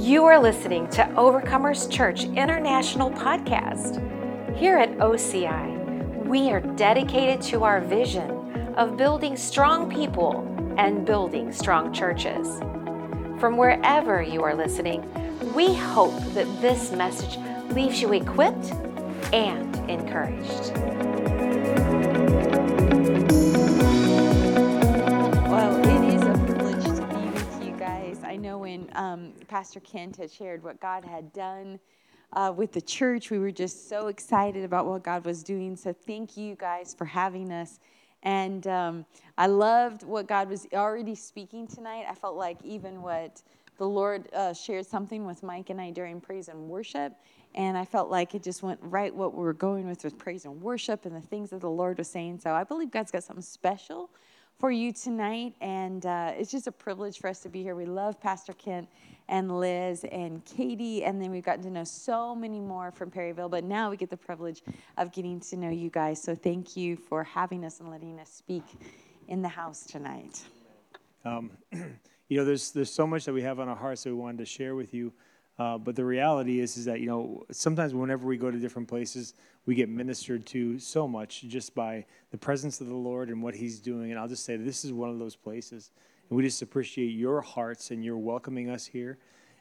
You are listening to Overcomers Church International Podcast. Here at OCI, we are dedicated to our vision of building strong people and building strong churches. From wherever you are listening, we hope that this message leaves you equipped and encouraged. Know when um, Pastor Kent had shared what God had done uh, with the church, we were just so excited about what God was doing. So, thank you guys for having us. And um, I loved what God was already speaking tonight. I felt like even what the Lord uh, shared something with Mike and I during praise and worship. And I felt like it just went right what we were going with with praise and worship and the things that the Lord was saying. So I believe God's got something special for you tonight. And uh, it's just a privilege for us to be here. We love Pastor Kent and Liz and Katie. And then we've gotten to know so many more from Perryville. But now we get the privilege of getting to know you guys. So thank you for having us and letting us speak in the house tonight. Um, you know, there's there's so much that we have on our hearts that we wanted to share with you. Uh, but the reality is, is that you know, sometimes whenever we go to different places, we get ministered to so much just by the presence of the Lord and what He's doing. And I'll just say this is one of those places, and we just appreciate your hearts and your welcoming us here,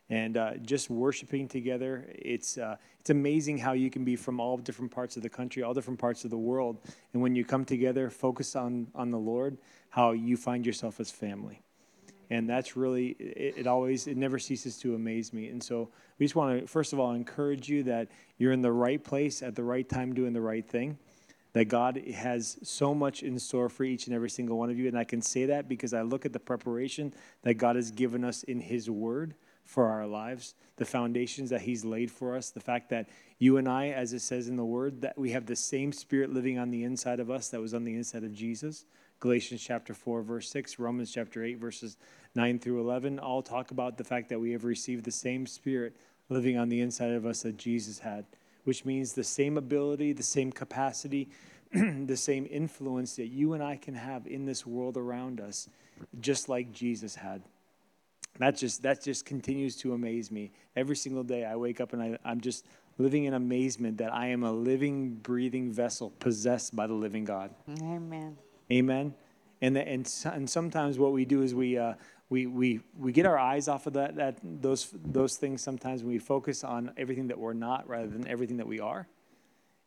and uh, just worshiping together. It's uh, it's amazing how you can be from all different parts of the country, all different parts of the world, and when you come together, focus on on the Lord, how you find yourself as family and that's really it, it, always it never ceases to amaze me. And so we just want to first of all encourage you that you're in the right place at the right time doing the right thing that god has so much in store for each and every single one of you. And i can say that because i look at the preparation that god has given us in his word for our lives the foundations that he's laid for us the fact that you and i as it says in the word that we have the same spirit living on the inside of us that was on the inside of jesus Galatians chapter 4, verse 6, Romans chapter 8, verses 9 through 11 all talk about the fact that we have received the same spirit living on the inside of us that Jesus had, which means the same ability, the same capacity, the same influence that you and I can have in this world around us, just like Jesus had. That just that just continues to amaze me. Every single day I wake up and I, I'm just living in amazement that I am a living, breathing vessel possessed by the living God. Amen. Amen. And, the, and, and sometimes what we do is we, uh, we, we, we get our eyes off of that, that, those, those things sometimes we focus on everything that we're not rather than everything that we are.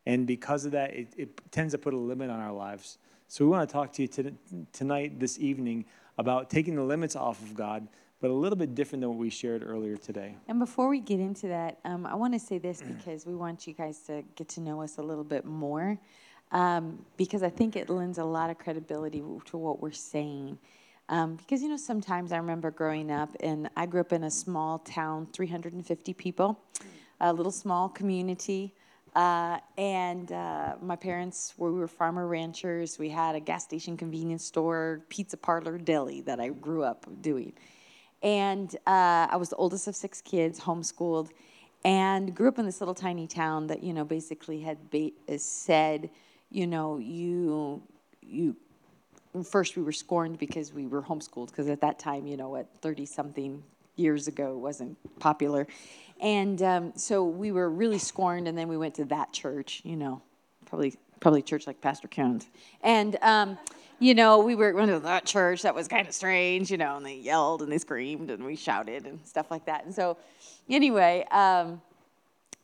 And because of that, it, it tends to put a limit on our lives. So we want to talk to you tonight, this evening, about taking the limits off of God, but a little bit different than what we shared earlier today. And before we get into that, um, I want to say this because we want you guys to get to know us a little bit more um, because I think it lends a lot of credibility to what we're saying. Um, because, you know, sometimes I remember growing up, and I grew up in a small town, 350 people, a little small community. Uh, and uh, my parents were, we were farmer ranchers. We had a gas station convenience store, pizza parlor, deli that I grew up doing. And uh, I was the oldest of six kids, homeschooled, and grew up in this little tiny town that, you know, basically had ba- said, you know, you you first we were scorned because we were homeschooled because at that time, you know, what 30 something years ago wasn't popular. And um, so we were really scorned and then we went to that church, you know, probably probably church like Pastor Kent. And um, you know, we were went to that church that was kind of strange, you know, and they yelled and they screamed and we shouted and stuff like that. And so anyway, um,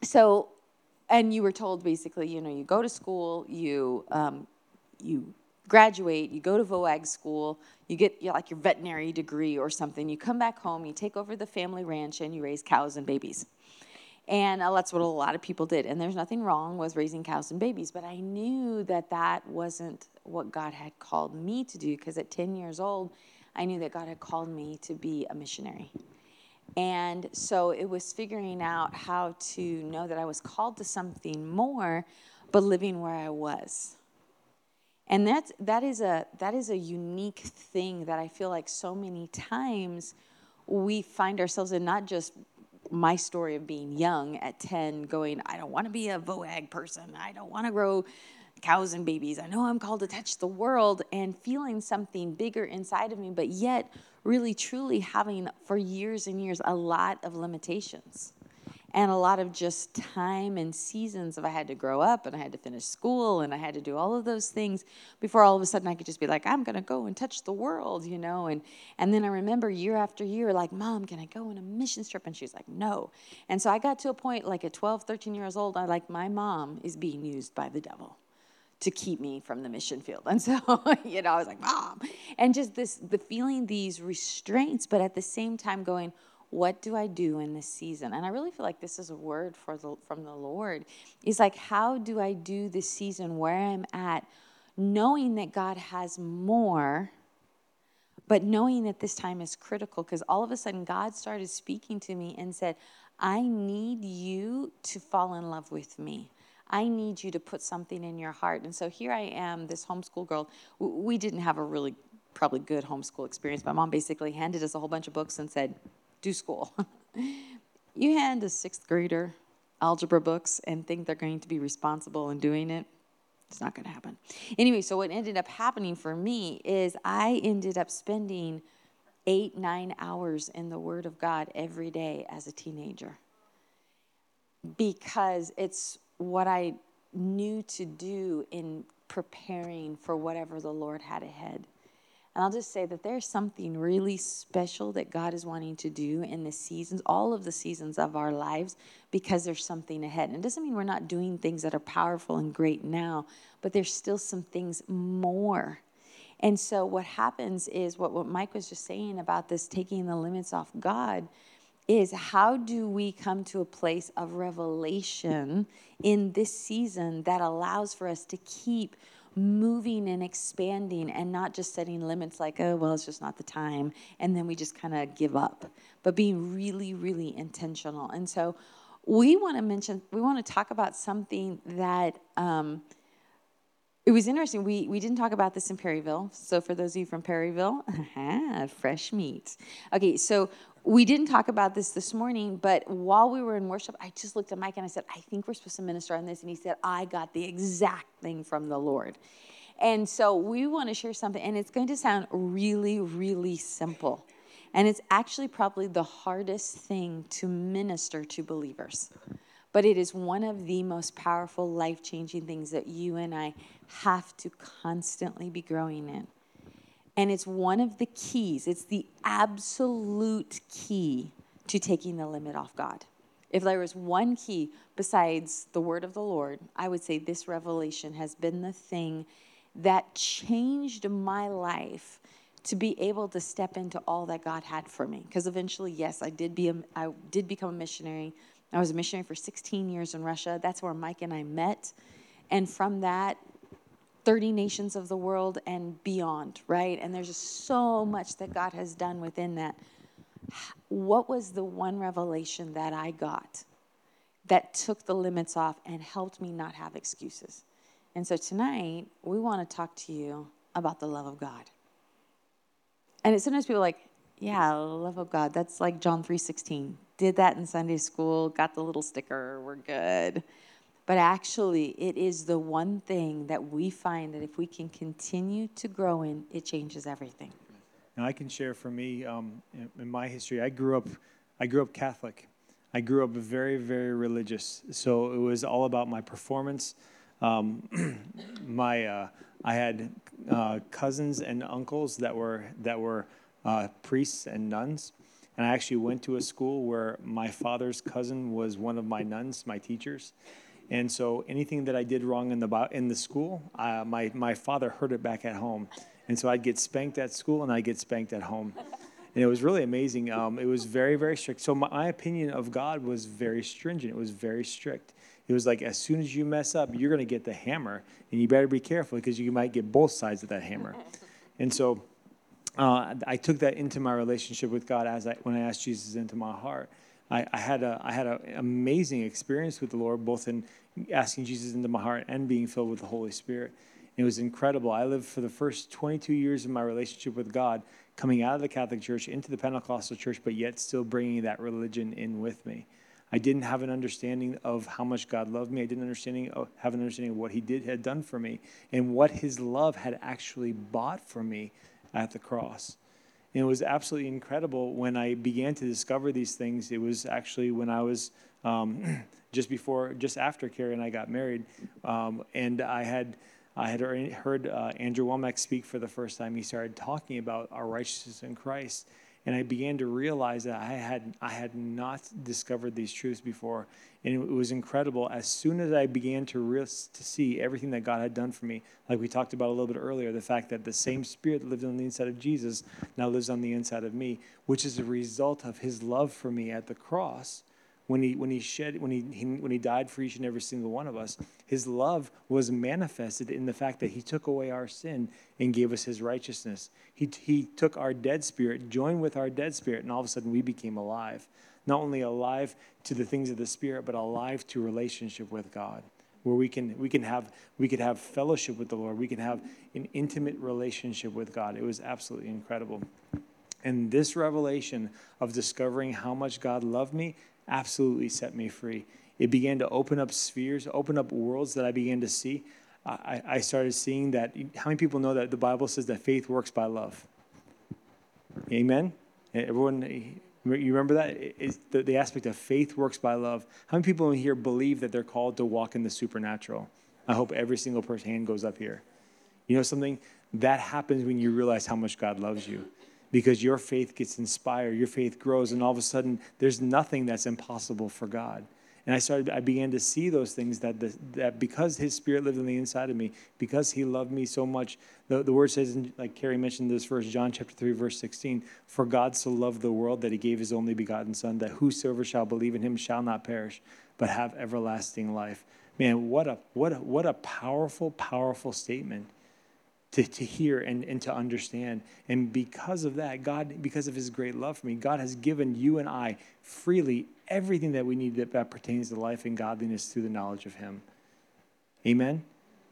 so and you were told basically, you know, you go to school, you um, you graduate, you go to VOAG school, you get you know, like your veterinary degree or something. You come back home, you take over the family ranch, and you raise cows and babies. And uh, that's what a lot of people did. And there's nothing wrong with raising cows and babies, but I knew that that wasn't what God had called me to do because at 10 years old, I knew that God had called me to be a missionary. And so it was figuring out how to know that I was called to something more, but living where I was. And that's, that, is a, that is a unique thing that I feel like so many times we find ourselves in not just my story of being young at 10 going, I don't want to be a VOAG person. I don't want to grow cows and babies. I know I'm called to touch the world and feeling something bigger inside of me, but yet really truly having for years and years a lot of limitations and a lot of just time and seasons of I had to grow up and I had to finish school and I had to do all of those things before all of a sudden I could just be like I'm to go and touch the world, you know, and and then I remember year after year like mom, can I go on a mission trip and she's like no. And so I got to a point like at 12, 13 years old I like my mom is being used by the devil to keep me from the mission field. And so, you know, I was like, "Mom." And just this the feeling these restraints but at the same time going what do I do in this season? And I really feel like this is a word for the, from the Lord. Is like, how do I do this season where I'm at, knowing that God has more, but knowing that this time is critical? Because all of a sudden, God started speaking to me and said, I need you to fall in love with me. I need you to put something in your heart. And so here I am, this homeschool girl. We didn't have a really probably good homeschool experience. My mom basically handed us a whole bunch of books and said, do school. you hand a sixth grader algebra books and think they're going to be responsible in doing it. It's not going to happen. Anyway, so what ended up happening for me is I ended up spending eight, nine hours in the Word of God every day as a teenager because it's what I knew to do in preparing for whatever the Lord had ahead. And I'll just say that there's something really special that God is wanting to do in the seasons, all of the seasons of our lives, because there's something ahead. And it doesn't mean we're not doing things that are powerful and great now, but there's still some things more. And so what happens is what, what Mike was just saying about this taking the limits off God is how do we come to a place of revelation in this season that allows for us to keep moving and expanding and not just setting limits like, oh, well, it's just not the time. And then we just kind of give up, but being really, really intentional. And so we want to mention, we want to talk about something that. Um, it was interesting. We, we didn't talk about this in Perryville. So, for those of you from Perryville, fresh meat. Okay, so we didn't talk about this this morning, but while we were in worship, I just looked at Mike and I said, I think we're supposed to minister on this. And he said, I got the exact thing from the Lord. And so we want to share something, and it's going to sound really, really simple. And it's actually probably the hardest thing to minister to believers. But it is one of the most powerful, life changing things that you and I have to constantly be growing in. And it's one of the keys, it's the absolute key to taking the limit off God. If there was one key besides the word of the Lord, I would say this revelation has been the thing that changed my life to be able to step into all that God had for me. Because eventually, yes, I did be a, I did become a missionary. I was a missionary for 16 years in Russia. That's where Mike and I met. And from that, 30 nations of the world and beyond, right? And there's just so much that God has done within that. What was the one revelation that I got that took the limits off and helped me not have excuses? And so tonight, we want to talk to you about the love of God. And sometimes people are like, yeah, love of God. That's like John 3:16. Did that in Sunday school, got the little sticker, we're good. But actually, it is the one thing that we find that if we can continue to grow in, it changes everything. Now, I can share for me um, in my history. I grew up, I grew up Catholic. I grew up very, very religious. So it was all about my performance. Um, my, uh, I had uh, cousins and uncles that were that were uh, priests and nuns, and I actually went to a school where my father's cousin was one of my nuns, my teachers. And so anything that I did wrong in the in the school, uh, my my father heard it back at home, and so I'd get spanked at school and I'd get spanked at home, and it was really amazing. Um, it was very very strict. So my, my opinion of God was very stringent. It was very strict. It was like as soon as you mess up, you're going to get the hammer, and you better be careful because you might get both sides of that hammer. And so uh, I took that into my relationship with God as I when I asked Jesus into my heart. I, I had a I had an amazing experience with the Lord, both in asking Jesus into my heart and being filled with the Holy Spirit. It was incredible. I lived for the first 22 years of my relationship with God, coming out of the Catholic Church into the Pentecostal Church, but yet still bringing that religion in with me. I didn't have an understanding of how much God loved me. I didn't understanding of, have an understanding of what He did had done for me and what His love had actually bought for me at the cross. And it was absolutely incredible when I began to discover these things. It was actually when I was um, just before, just after Carrie and I got married, um, and I had. I had heard uh, Andrew Wommack speak for the first time. He started talking about our righteousness in Christ, and I began to realize that I had I had not discovered these truths before, and it was incredible. As soon as I began to re- to see everything that God had done for me, like we talked about a little bit earlier, the fact that the same Spirit that lived on the inside of Jesus now lives on the inside of me, which is a result of His love for me at the cross when he when he shed when he, he, when he died for each and every single one of us his love was manifested in the fact that he took away our sin and gave us his righteousness. He, he took our dead spirit joined with our dead spirit and all of a sudden we became alive. Not only alive to the things of the spirit but alive to relationship with god where we can we can have we could have fellowship with the lord. We can have an intimate relationship with god. It was absolutely incredible. And this revelation of discovering how much god loved me absolutely set me free. It began to open up spheres, open up worlds that I began to see. I, I started seeing that. How many people know that the Bible says that faith works by love? Amen? Everyone, you remember that? It's the, the aspect of faith works by love. How many people in here believe that they're called to walk in the supernatural? I hope every single person hand goes up here. You know something? That happens when you realize how much God loves you because your faith gets inspired, your faith grows, and all of a sudden there's nothing that's impossible for God. And I started, I began to see those things that, the, that because His Spirit lived on the inside of me, because He loved me so much, the, the word says, like Carrie mentioned this verse, John chapter 3, verse 16, for God so loved the world that He gave His only begotten Son, that whosoever shall believe in Him shall not perish, but have everlasting life. Man, what a, what a, what a powerful, powerful statement to, to hear and, and to understand. And because of that, God, because of his great love for me, God has given you and I freely everything that we need that, that pertains to life and godliness through the knowledge of him. Amen?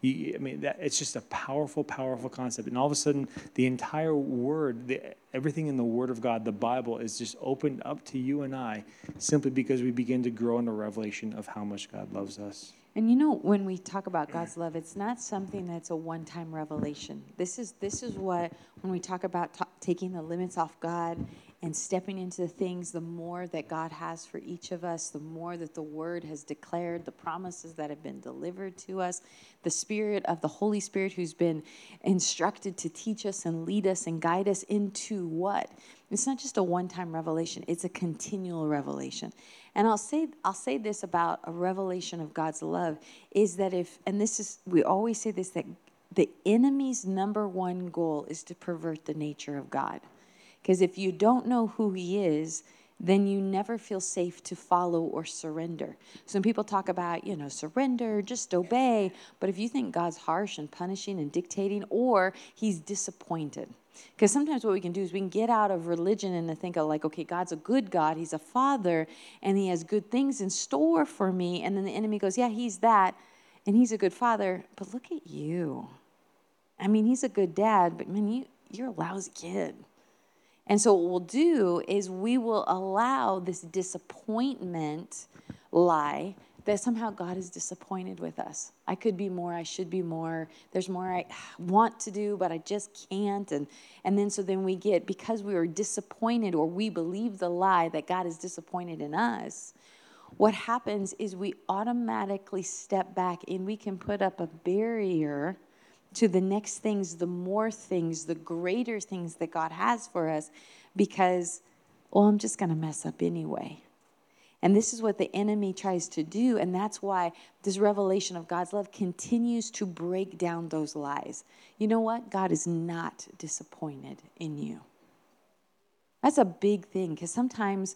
You, I mean, that, it's just a powerful, powerful concept. And all of a sudden, the entire word, the, everything in the Word of God, the Bible, is just opened up to you and I simply because we begin to grow in a revelation of how much God loves us. And you know, when we talk about God's love, it's not something mm-hmm. that's a one-time revelation. This is this is what when we talk about taking the limits off God and stepping into the things, the more that God has for each of us, the more that the Word has declared, the promises that have been delivered to us, the Spirit of the Holy Spirit who's been instructed to teach us and lead us and guide us into what? It's not just a one-time revelation; it's a continual revelation. And I'll say I'll say this about a revelation of God's love is that if and this is we always say this that the enemy's number one goal is to pervert the nature of God. Because if you don't know who he is, then you never feel safe to follow or surrender. Some people talk about, you know, surrender, just obey. But if you think God's harsh and punishing and dictating, or he's disappointed, because sometimes what we can do is we can get out of religion and think of like, okay, God's a good God, He's a father, and He has good things in store for me. And then the enemy goes, yeah, He's that, and He's a good father, but look at you. I mean, He's a good dad, but man, you, you're a lousy kid. And so what we'll do is we will allow this disappointment lie that somehow God is disappointed with us. I could be more, I should be more. There's more I want to do, but I just can't. And and then so then we get because we are disappointed or we believe the lie that God is disappointed in us. What happens is we automatically step back and we can put up a barrier to the next things, the more things, the greater things that God has for us because well, I'm just going to mess up anyway. And this is what the enemy tries to do. And that's why this revelation of God's love continues to break down those lies. You know what? God is not disappointed in you. That's a big thing because sometimes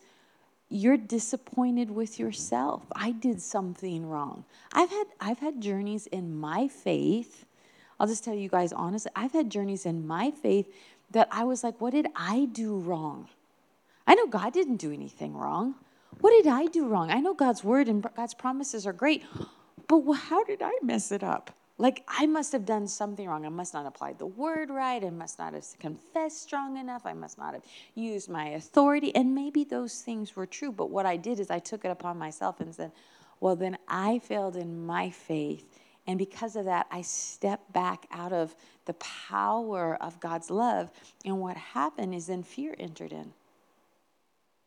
you're disappointed with yourself. I did something wrong. I've had I've had journeys in my faith. I'll just tell you guys honestly, I've had journeys in my faith that I was like, what did I do wrong? I know God didn't do anything wrong. What did I do wrong? I know God's word and God's promises are great, but how did I mess it up? Like, I must have done something wrong. I must not have applied the word right. I must not have confessed strong enough. I must not have used my authority. And maybe those things were true, but what I did is I took it upon myself and said, well, then I failed in my faith. And because of that, I stepped back out of the power of God's love. And what happened is then fear entered in.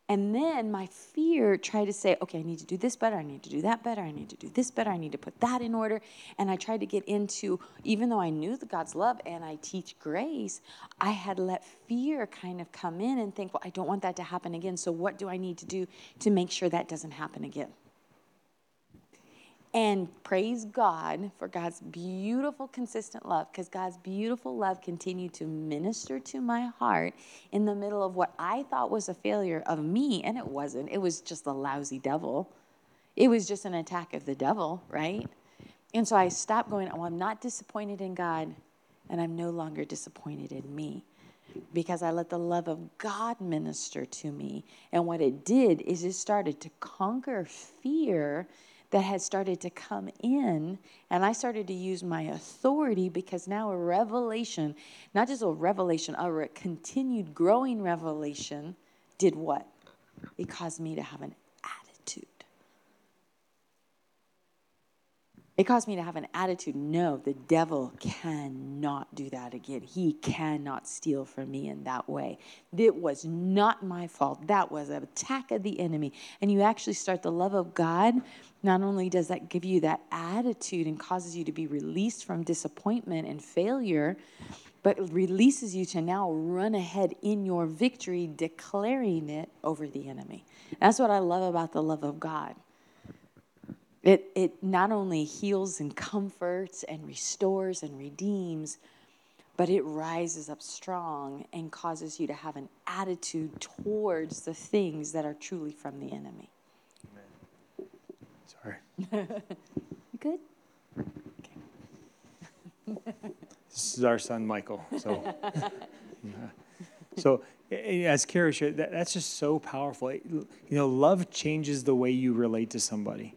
And then my fear tried to say, okay, I need to do this better. I need to do that better. I need to do this better. I need to put that in order. And I tried to get into, even though I knew the God's love and I teach grace, I had let fear kind of come in and think, well, I don't want that to happen again. So what do I need to do to make sure that doesn't happen again? And praise God for God's beautiful, consistent love, because God's beautiful love continued to minister to my heart in the middle of what I thought was a failure of me, and it wasn't. It was just a lousy devil. It was just an attack of the devil, right? And so I stopped going, Oh, I'm not disappointed in God, and I'm no longer disappointed in me because I let the love of God minister to me. And what it did is it started to conquer fear that had started to come in, and I started to use my authority because now a revelation, not just a revelation, a continued growing revelation, did what? It caused me to have an attitude. It caused me to have an attitude no, the devil cannot do that again. He cannot steal from me in that way. It was not my fault. That was an attack of the enemy. And you actually start the love of God. Not only does that give you that attitude and causes you to be released from disappointment and failure, but releases you to now run ahead in your victory, declaring it over the enemy. That's what I love about the love of God. It, it not only heals and comforts and restores and redeems, but it rises up strong and causes you to have an attitude towards the things that are truly from the enemy. Sorry. you good? Okay. this is our son, Michael. So, so as Carrie shared, that, that's just so powerful. You know, love changes the way you relate to somebody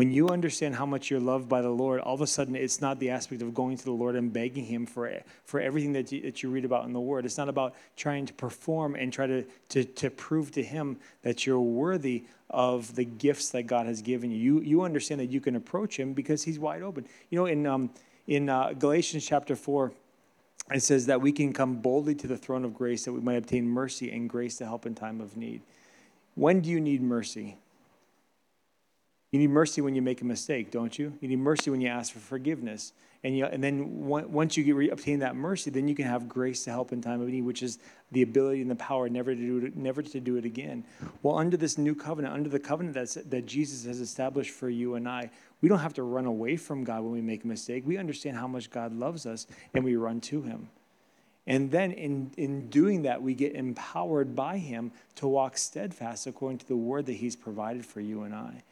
when you understand how much you're loved by the Lord, all of a sudden it's not the aspect of going to the Lord and begging Him for, for everything that you, that you read about in the Word. It's not about trying to perform and try to, to, to prove to Him that you're worthy of the gifts that God has given you. You, you understand that you can approach Him because He's wide open. You know, in, um, in uh, Galatians chapter 4, it says that we can come boldly to the throne of grace that we might obtain mercy and grace to help in time of need. When do you need mercy? You need mercy when you make a mistake, don't you? You need mercy when you ask for forgiveness. And, you, and then once you obtain that mercy, then you can have grace to help in time of need, which is the ability and the power never to do it, never to do it again. Well, under this new covenant, under the covenant that's, that Jesus has established for you and I, we don't have to run away from God when we make a mistake. We understand how much God loves us, and we run to Him. And then in, in doing that, we get empowered by Him to walk steadfast according to the word that He's provided for you and I.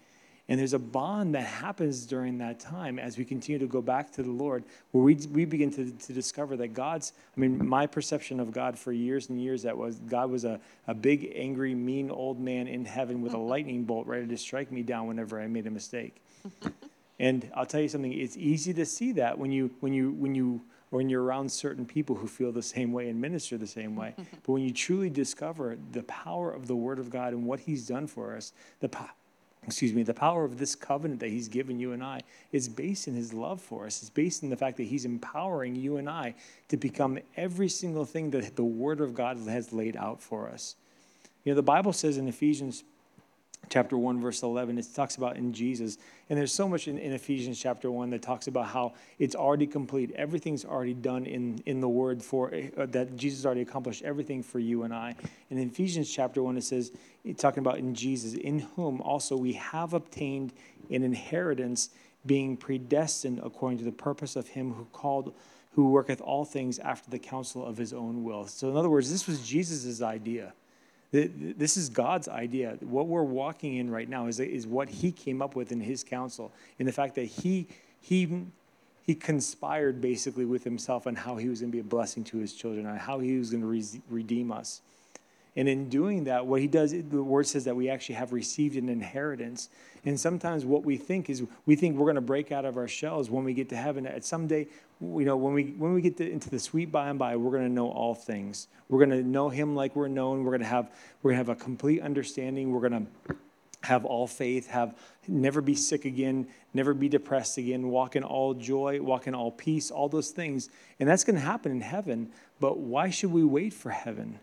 And there's a bond that happens during that time as we continue to go back to the Lord, where we, we begin to, to discover that God's, I mean, my perception of God for years and years that was God was a, a big, angry, mean old man in heaven with a lightning bolt ready to strike me down whenever I made a mistake. and I'll tell you something, it's easy to see that when you, when you, when you, when you're around certain people who feel the same way and minister the same way. but when you truly discover the power of the Word of God and what He's done for us, the, po- excuse me, the power of this covenant that he's given you and I is based in his love for us. It's based in the fact that he's empowering you and I to become every single thing that the word of God has laid out for us. You know, the Bible says in Ephesians chapter 1 verse 11 it talks about in jesus. And there's so much in, in, ephesians chapter 1 that talks about how it's already complete. Everything's already done in, in the word for uh, that jesus already accomplished everything for you and i. And in ephesians chapter 1 it says talking about in jesus in whom also we have obtained an inheritance being predestined according to the purpose of him who called who worketh all things after the counsel of his own will. So in other words this was jesus' idea this is God's idea. What we're walking in right now is, is what He came up with in His counsel, in the fact that He He He conspired basically with Himself on how He was going to be a blessing to His children, on how He was going to re- redeem us. And in doing that, what He does, the Word says that we actually have received an inheritance. And sometimes what we think is we think we're going to break out of our shells when we get to heaven. At someday, you know, when we when we get to, into the sweet by and by, we're going to know all things. We're going to know Him like we're known. We're going to have we're going to have a complete understanding. We're going to have all faith, have never be sick again, never be depressed again, walk in all joy, walk in all peace, all those things. And that's going to happen in heaven. But why should we wait for heaven?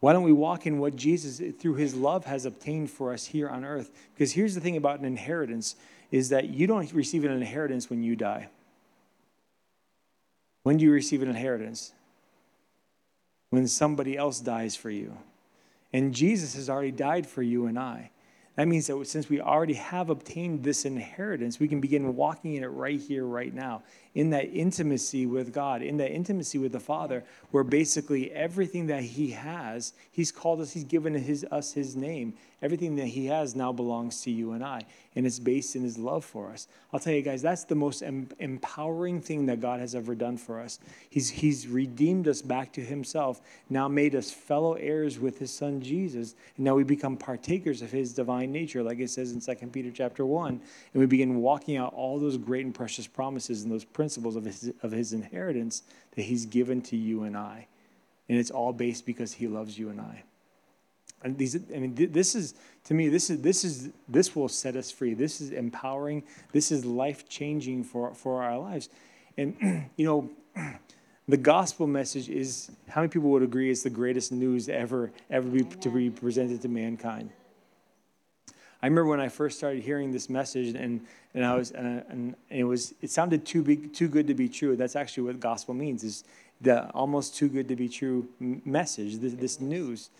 Why don't we walk in what Jesus, through his love, has obtained for us here on earth? Because here's the thing about an inheritance is that you don't receive an inheritance when you die. When do you receive an inheritance? When somebody else dies for you. And Jesus has already died for you and I. That means that since we already have obtained this inheritance, we can begin walking in it right here, right now in that intimacy with God, in that intimacy with the Father, where basically everything that He has, He's called us, He's given his, us His name. Everything that He has now belongs to you and I, and it's based in His love for us. I'll tell you guys, that's the most em- empowering thing that God has ever done for us. He's, he's redeemed us back to Himself, now made us fellow heirs with His Son Jesus, and now we become partakers of His divine nature, like it says in 2 Peter chapter 1, and we begin walking out all those great and precious promises and those principles of his, of his inheritance that he's given to you and I. And it's all based because he loves you and I. And these, I mean, this is to me, this is this is this will set us free. This is empowering. This is life changing for for our lives. And you know, the gospel message is how many people would agree it's the greatest news ever ever be, to be presented to mankind. I remember when I first started hearing this message, and, and I was and, and it was it sounded too big, too good to be true. That's actually what gospel means: is the almost too good to be true message. This, this news,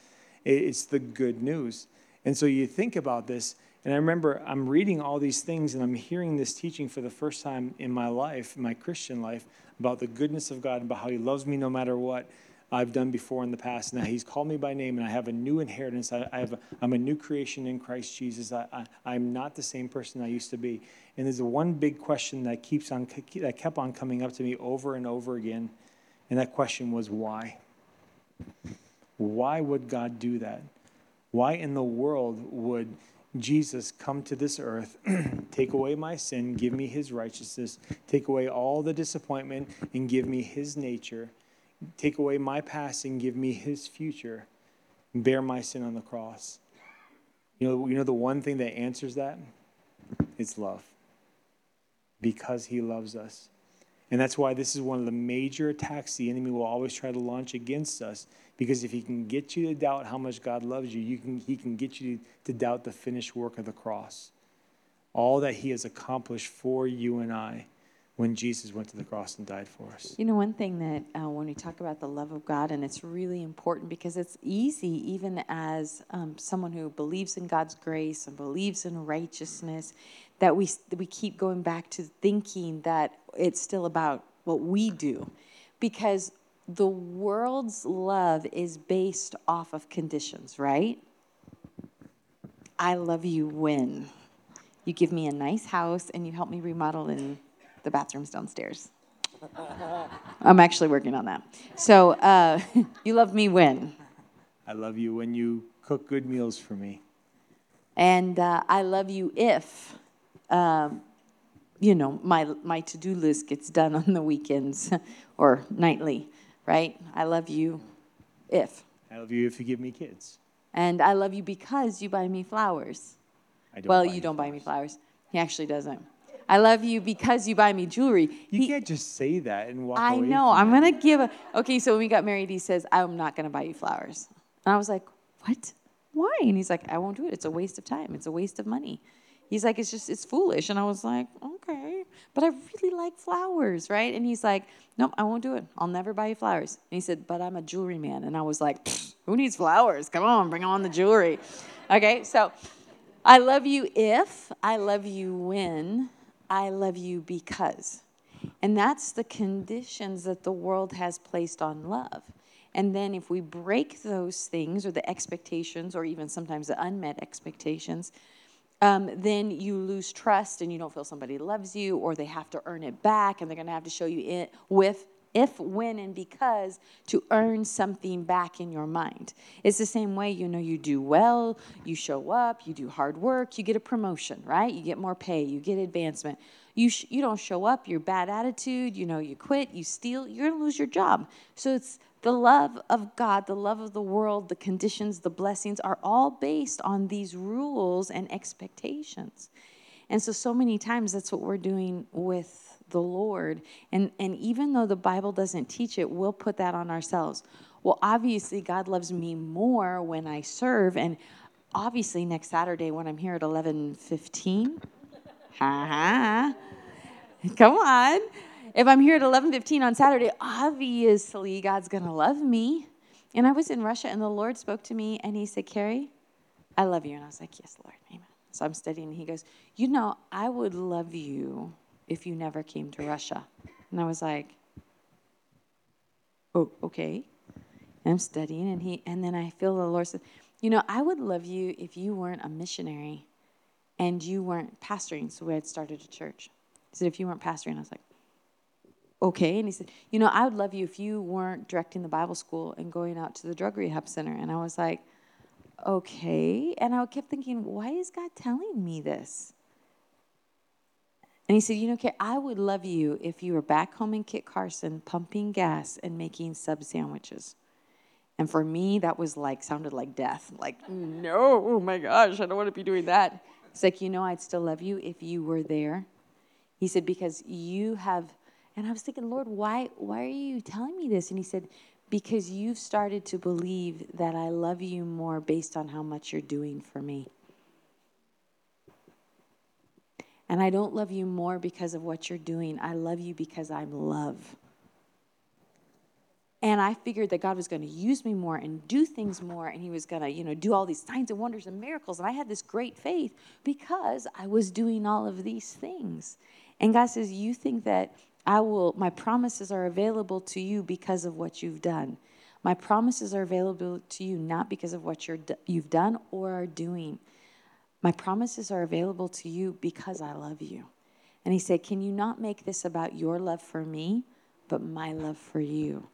it's the good news. And so you think about this, and I remember I'm reading all these things, and I'm hearing this teaching for the first time in my life, my Christian life, about the goodness of God, and about how He loves me no matter what. I've done before in the past. Now He's called me by name, and I have a new inheritance. I, I have a, I'm a new creation in Christ Jesus. I, I, am not the same person I used to be. And there's one big question that keeps on that kept on coming up to me over and over again, and that question was why. Why would God do that? Why in the world would Jesus come to this earth, take away my sin, give me his righteousness, take away all the disappointment, and give me his nature? take away my past and give me his future, bear my sin on the cross. You know, you know the one thing that answers that? It's love. Because he loves us. And that's why this is one of the major attacks the enemy will always try to launch against us. Because if he can get you to doubt how much God loves you, you can, he can get you to doubt the finished work of the cross. All that he has accomplished for you and I when Jesus went to the cross and died for us. You know, one thing that uh, when we talk about the love of God, and it's really important because it's easy, even as um, someone who believes in God's grace and believes in righteousness, that we we keep going back to thinking that it's still about what we do, because the world's love is based off of conditions, right? I love you when you give me a nice house and you help me remodel in the bathroom's downstairs. I'm actually working on that. So, uh, you love me when? I love you when you cook good meals for me. And uh, I love you if, um, you know, my, my to do list gets done on the weekends or nightly, right? I love you if. I love you if you give me kids. And I love you because you buy me flowers. I don't well, you don't flowers. buy me flowers. He actually doesn't. I love you because you buy me jewelry. You He- can't just say that and walk I away. know. from I'm gonna give a. Okay, so when we got married, he says, "I'm not gonna buy you flowers," and I was like, "What? Why?" And he's like, "I won't do it. It's a waste of time. It's a waste of money." He's like, "It's just it's foolish," and I was like, "Okay, but I really like flowers, right?" And he's like, "Nope, I won't do it. I'll never buy you flowers." And he said, "But I'm a jewelry man," and I was like, "Who needs flowers? Come on, bring on the jewelry." Okay, so I love you if I love you when I love you because. And that's the conditions that the world has placed on love. And then if we break those things or the expectations or even sometimes the unmet expectations, um, then you lose trust and you don't feel somebody loves you or they have to earn it back and they're going to have to show you it with if, when, and because to earn something back in your mind. It's the same way, you know, you do well, you show up, you do hard work, you get a promotion, right? You get more pay, you get advancement. You, sh- you don't show up, you're bad attitude, you know, you quit, you steal, you're to lose your job. So it's The love of God, the love of the world, the conditions, the blessings are all based on these rules and expectations. And so, so many times that's what we're doing with the Lord. And, and even though the Bible doesn't teach it, we'll put that on ourselves. Well, obviously, God loves me more when I serve. And obviously, next Saturday when I'm here at 11:15, ha ha, come on. If I'm here at 11:15 on Saturday, obviously God's gonna love me. And I was in Russia, and the Lord spoke to me, and He said, "Carrie, I love you." And I was like, "Yes, Lord, Amen." So I'm studying, and He goes, "You know, I would love you if you never came to Russia." And I was like, "Oh, okay." And I'm studying, and He, and then I feel the Lord said, "You know, I would love you if you weren't a missionary, and you weren't pastoring." So we had started a church. He said, "If you weren't pastoring," I was like okay. And he said, You know, I would love you if you weren't directing the Bible school and going out to the drug rehab center. And I was like, Okay. And I kept thinking, Why is God telling me this? And he said, You know, okay, I would love you if you were back home in Kit Carson pumping gas and making sub sandwiches. And for me, that was like, sounded like death. Like, no, oh my gosh, I don't want to be doing that. It's like, you know, I'd still love you if you were there. He said, because you have and I was thinking, Lord, why, why are you telling me this? And he said, Because you've started to believe that I love you more based on how much you're doing for me. And I don't love you more because of what you're doing. I love you because I'm love. And I figured that God was going to use me more and do things more, and He was going to, you know, do all these signs and wonders and miracles. And I had this great faith because I was doing all of these things. And God says, You think that I will, my promises are available to you because of what you've done. My promises are available to you not because of what you're, you've done or are doing. My promises are available to you because I love you. And he said, Can you not make this about your love for me, but my love for you?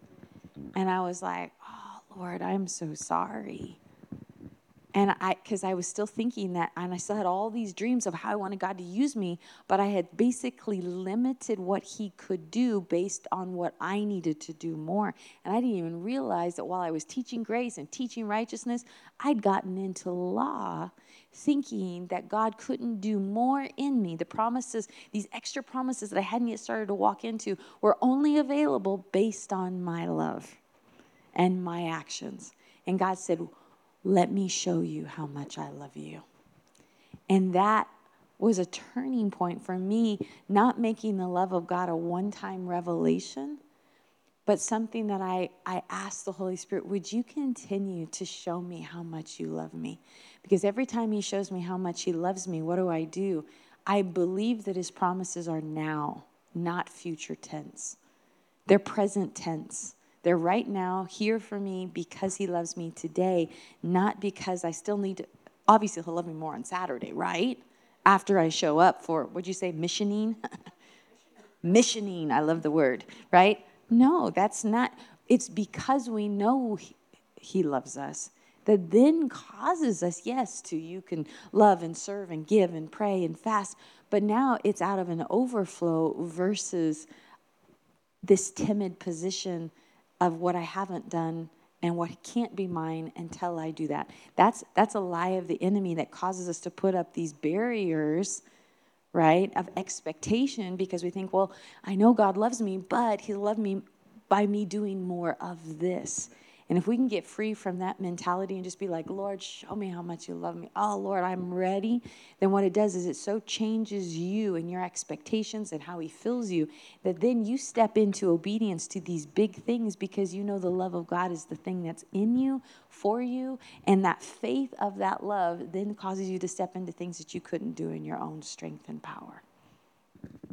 And I was like, Oh, Lord, I'm so sorry. And I, because I was still thinking that, and I still had all these dreams of how I wanted God to use me, but I had basically limited what He could do based on what I needed to do more. And I didn't even realize that while I was teaching grace and teaching righteousness, I'd gotten into law thinking that God couldn't do more in me. The promises, these extra promises that I hadn't yet started to walk into, were only available based on my love and my actions. And God said, let me show you how much I love you. And that was a turning point for me, not making the love of God a one time revelation, but something that I, I asked the Holy Spirit, would you continue to show me how much you love me? Because every time He shows me how much He loves me, what do I do? I believe that His promises are now, not future tense, they're present tense. They're right now here for me because He loves me today, not because I still need to. Obviously, He'll love me more on Saturday, right? After I show up for, what'd you say, missioning? missioning, I love the word, right? No, that's not. It's because we know he, he loves us that then causes us, yes, to you can love and serve and give and pray and fast, but now it's out of an overflow versus this timid position of what I haven't done and what can't be mine until I do that. That's that's a lie of the enemy that causes us to put up these barriers, right, of expectation because we think, well, I know God loves me, but he'll love me by me doing more of this. And if we can get free from that mentality and just be like, Lord, show me how much you love me. Oh, Lord, I'm ready. Then what it does is it so changes you and your expectations and how He fills you that then you step into obedience to these big things because you know the love of God is the thing that's in you, for you. And that faith of that love then causes you to step into things that you couldn't do in your own strength and power.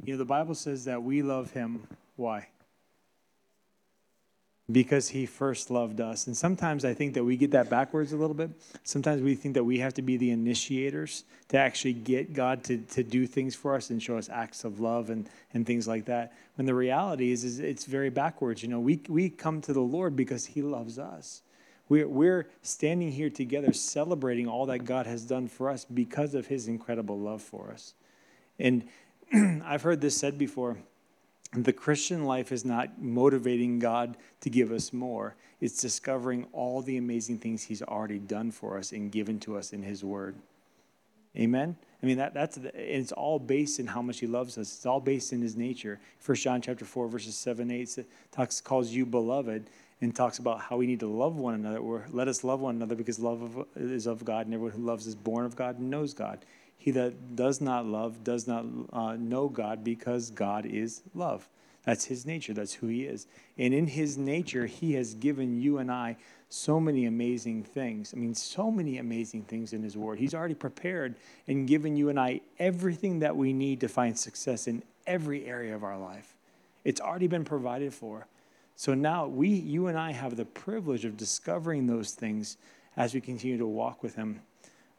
You know, the Bible says that we love Him. Why? Because he first loved us. And sometimes I think that we get that backwards a little bit. Sometimes we think that we have to be the initiators to actually get God to, to do things for us and show us acts of love and, and things like that. When the reality is, is it's very backwards. You know, we, we come to the Lord because he loves us. We're, we're standing here together celebrating all that God has done for us because of his incredible love for us. And I've heard this said before The Christian life is not motivating God to give us more. It's discovering all the amazing things He's already done for us and given to us in His Word. Amen. I mean that that's the, it's all based in how much He loves us. It's all based in His nature. First John chapter four verses seven eight talks calls you beloved and talks about how we need to love one another. Or let us love one another because love of, is of God, and everyone who loves is born of God and knows God. He that does not love does not uh, know God because God is love. That's his nature. That's who he is. And in his nature, he has given you and I so many amazing things. I mean, so many amazing things in his word. He's already prepared and given you and I everything that we need to find success in every area of our life. It's already been provided for. So now we, you and I, have the privilege of discovering those things as we continue to walk with him.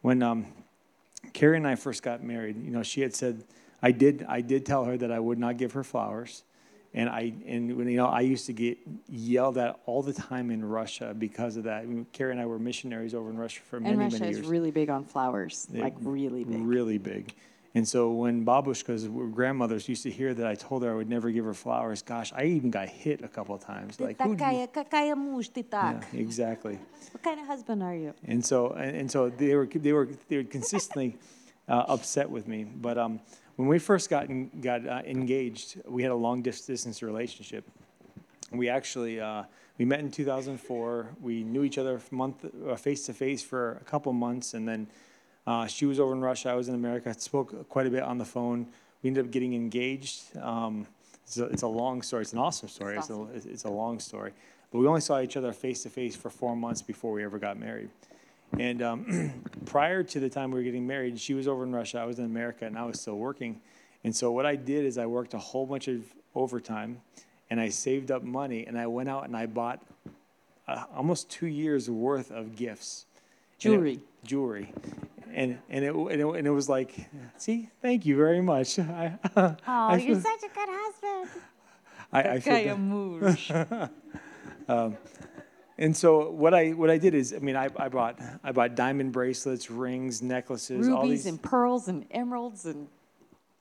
When um, Carrie and I first got married, you know, she had said, I did, I did tell her that I would not give her flowers. And I, and when, you know, I used to get yelled at all the time in Russia because of that. I mean, Carrie and I were missionaries over in Russia for many, and Russia many years. is really big on flowers, like really big. Really big. And so when babushka's grandmothers used to hear that I told her I would never give her flowers, gosh, I even got hit a couple of times. Like, yeah, exactly. What kind of husband are you? And so, and, and so they were, they were, they were consistently uh, upset with me. But um, when we first got, in, got uh, engaged, we had a long distance relationship. We actually, uh, we met in 2004. We knew each other month, uh, face to face for a couple months. And then uh, she was over in Russia, I was in America. I spoke quite a bit on the phone. We ended up getting engaged. Um, it's, a, it's a long story. It's an awesome story. It's, a, it's a long story. But we only saw each other face to face for four months before we ever got married. And um, prior to the time we were getting married, she was over in Russia, I was in America, and I was still working. And so what I did is I worked a whole bunch of overtime, and I saved up money, and I went out and I bought uh, almost two years worth of gifts. jewelry, it- Jewelry. And, and, it, and, it, and it was like, see, thank you very much. I, Oh, I you're such a good husband. I, I feel bad. Um, and so what I what I did is, I mean, I, I bought I bought diamond bracelets, rings, necklaces, all Rubies these and pearls and emeralds and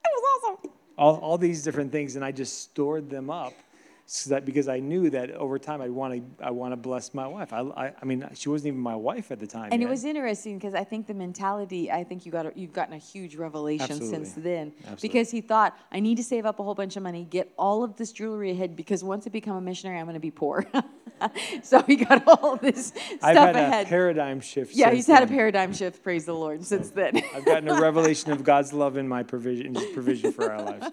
it was awesome. all, all these different things, and I just stored them up, so that because I knew that over time I want to I want to bless my wife. I, I I mean, she wasn't even my wife at the time. And it was interesting because I think the mentality, I think you got you've gotten a huge revelation Absolutely. since then. Absolutely. Because he thought, I need to save up a whole bunch of money, get all of this jewelry ahead because once I become a missionary, I'm going to be poor. so he got all this stuff I've had ahead. a paradigm shift. yeah, he's had a paradigm shift, praise the Lord, since then. I've gotten a revelation of God's love in my provision, in His provision for our lives.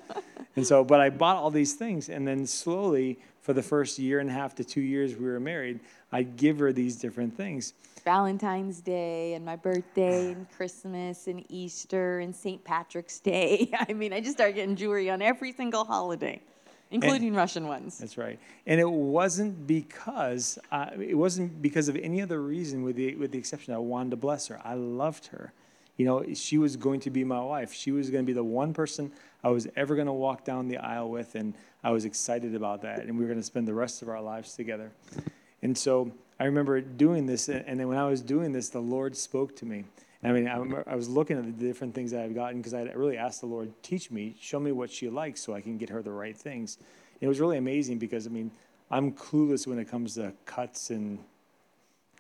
And so, but I bought all these things, and then slowly, for the first year and a half to two years we were married, I'd give her these different things. Valentine's Day and my birthday and Christmas and Easter and St. Patrick's Day. I mean, I just started getting jewelry on every single holiday, including Russian ones. That's right. And it wasn't because uh, it wasn't because of any other reason, with the with the exception I wanted to bless her. I loved her. You know, she was going to be my wife. She was going to be the one person I was ever going to walk down the aisle with, and I was excited about that. And we were going to spend the rest of our lives together. And so I remember doing this, and then when I was doing this, the Lord spoke to me. I mean, I, was looking at the different things that I've gotten because I really asked the Lord, teach me, show me what she likes so I can get her the right things. And it was really amazing because, I mean, I'm clueless when it comes to cuts and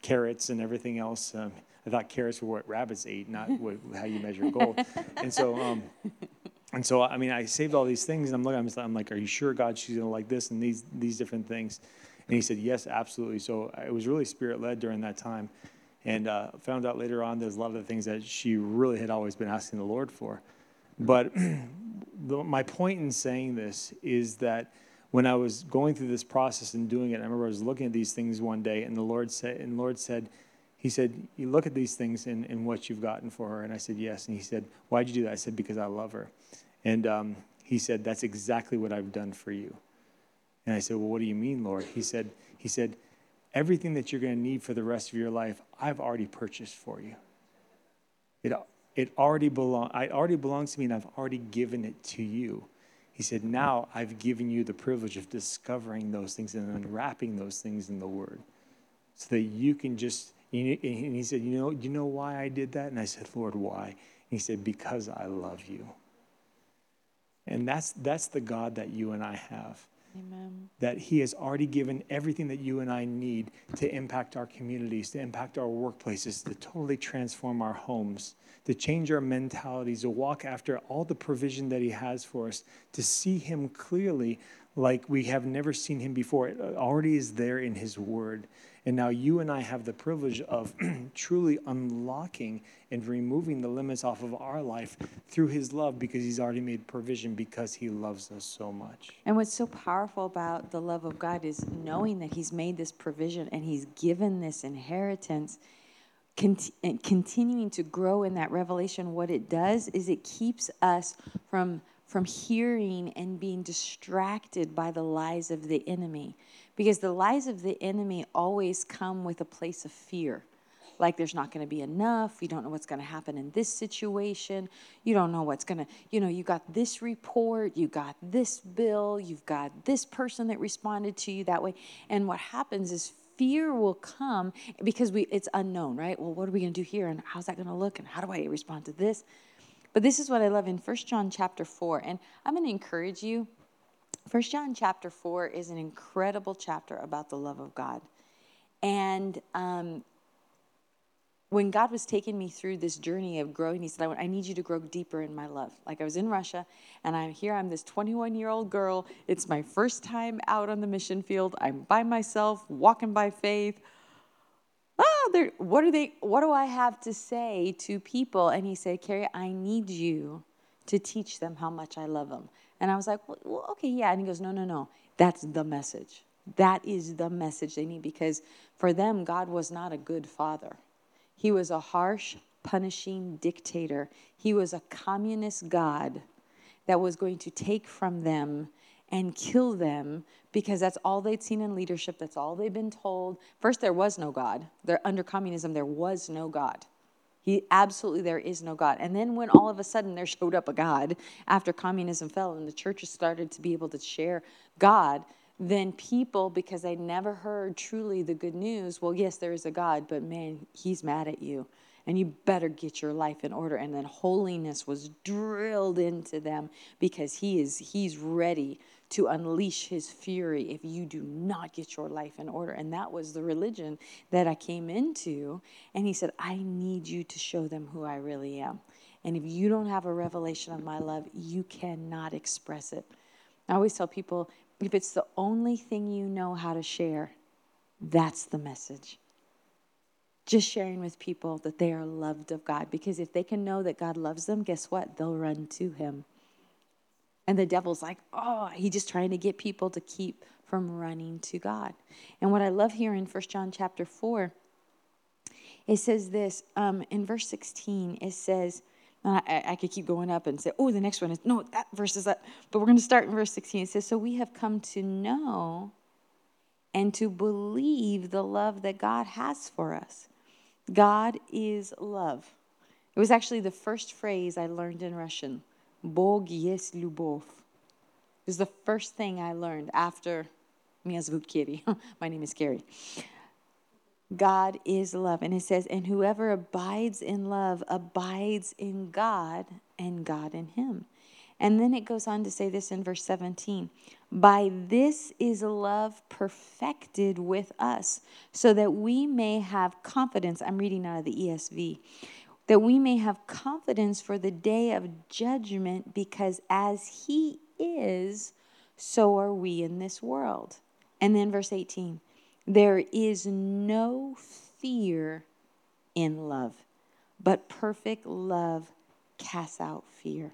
carats and everything else. Um, I thought carrots were what rabbits ate, not what, how you measure gold. And so, um, and so, I mean, I saved all these things, and I'm looking. I'm, just- I'm like, "Are you sure, God, she's gonna like this and these these different things?" And He said, "Yes, absolutely." So it was really spirit led during that time, and uh, found out later on there's a lot of the things that she really had always been asking the Lord for. But the, my point in saying this is that when I was going through this process and doing it, I remember I was looking at these things one day, and the Lord said, and the Lord said, He said, "You look at these things and, and what you've gotten for her." And I said, "Yes." And He said, "Why'd you do that?" I said, "Because I love her." And um, He said, "That's exactly what I've done for you." And I said, "Well, what do you mean, Lord?" He said, "He said, everything that you're going to need for the rest of your life, I've already purchased for you." It, it already belong, it already belongs to me and I've already given it to you. He said, now I've given you the privilege of discovering those things and unwrapping those things in the word so that you can just, and he said, you know, you know why I did that? And I said, Lord, why? And he said, because I love you. And that's, that's the God that you and I have. Amen. That He has already given everything that you and I need to impact our communities, to impact our workplaces, to totally transform our homes, to change our mentalities, to walk after all the provision that He has for us, to see Him clearly like we have never seen Him before. It already is there in His Word. And now you and I have the privilege of truly unlocking and removing the limits off of our life through His love because He's already made provision because He loves us so much. And what's so powerful about the love of God is knowing that He's made this provision and He's given this inheritance. And continuing to grow in that revelation, what it does is it keeps us from from hearing and being distracted by the lies of the enemy. Because the lies of the enemy always come with a place of fear. Like there's not going to be enough. You don't know what's going to happen in this situation. You don't know what's going to, you know, you got this report, you got this bill, you've got this person that responded to you that way. And what happens is fear will come because we it's unknown, right? Well, what are we going to do here and how's that going to look and how do I respond to this? But this is what I love in First John chapter 4. And I'm going to encourage you. 1 John chapter 4 is an incredible chapter about the love of God. And um, when God was taking me through this journey of growing, He said, I, I need you to grow deeper in my love. Like I was in Russia, and I'm here, I'm this 21 year old girl. It's my first time out on the mission field. I'm by myself, walking by faith oh, what, are they, what do I have to say to people? And he said, Carrie, I need you to teach them how much I love them. And I was like, well, okay, yeah. And he goes, no, no, no. That's the message. That is the message they need because for them, God was not a good father. He was a harsh, punishing dictator. He was a communist God that was going to take from them and kill them because that's all they'd seen in leadership. That's all they'd been told. First, there was no God. There, under communism, there was no God. He absolutely there is no God. And then when all of a sudden there showed up a God after communism fell and the churches started to be able to share God, then people, because they never heard truly the good news, well, yes, there is a God, but man, he's mad at you and you better get your life in order and then holiness was drilled into them because he is he's ready to unleash his fury if you do not get your life in order and that was the religion that i came into and he said i need you to show them who i really am and if you don't have a revelation of my love you cannot express it i always tell people if it's the only thing you know how to share that's the message just sharing with people that they are loved of God. Because if they can know that God loves them, guess what? They'll run to Him. And the devil's like, oh, he's just trying to get people to keep from running to God. And what I love here in First John chapter 4, it says this um, in verse 16, it says, I, I, could keep going up and say, oh, the next one is, no, that verse is that. But we're going to start in verse 16. It says, So we have come to know and to believe the love that God has for us. God is love. It was actually the first phrase I learned in Russian. Bog есть любовь. It was the first thing I learned after Меня зовут Kerry. My name is Carrie. God is love. And it says, and whoever abides in love abides in God and God in him. And then it goes on to say this in verse 17 By this is love perfected with us, so that we may have confidence. I'm reading out of the ESV. That we may have confidence for the day of judgment, because as He is, so are we in this world. And then verse 18 There is no fear in love, but perfect love casts out fear.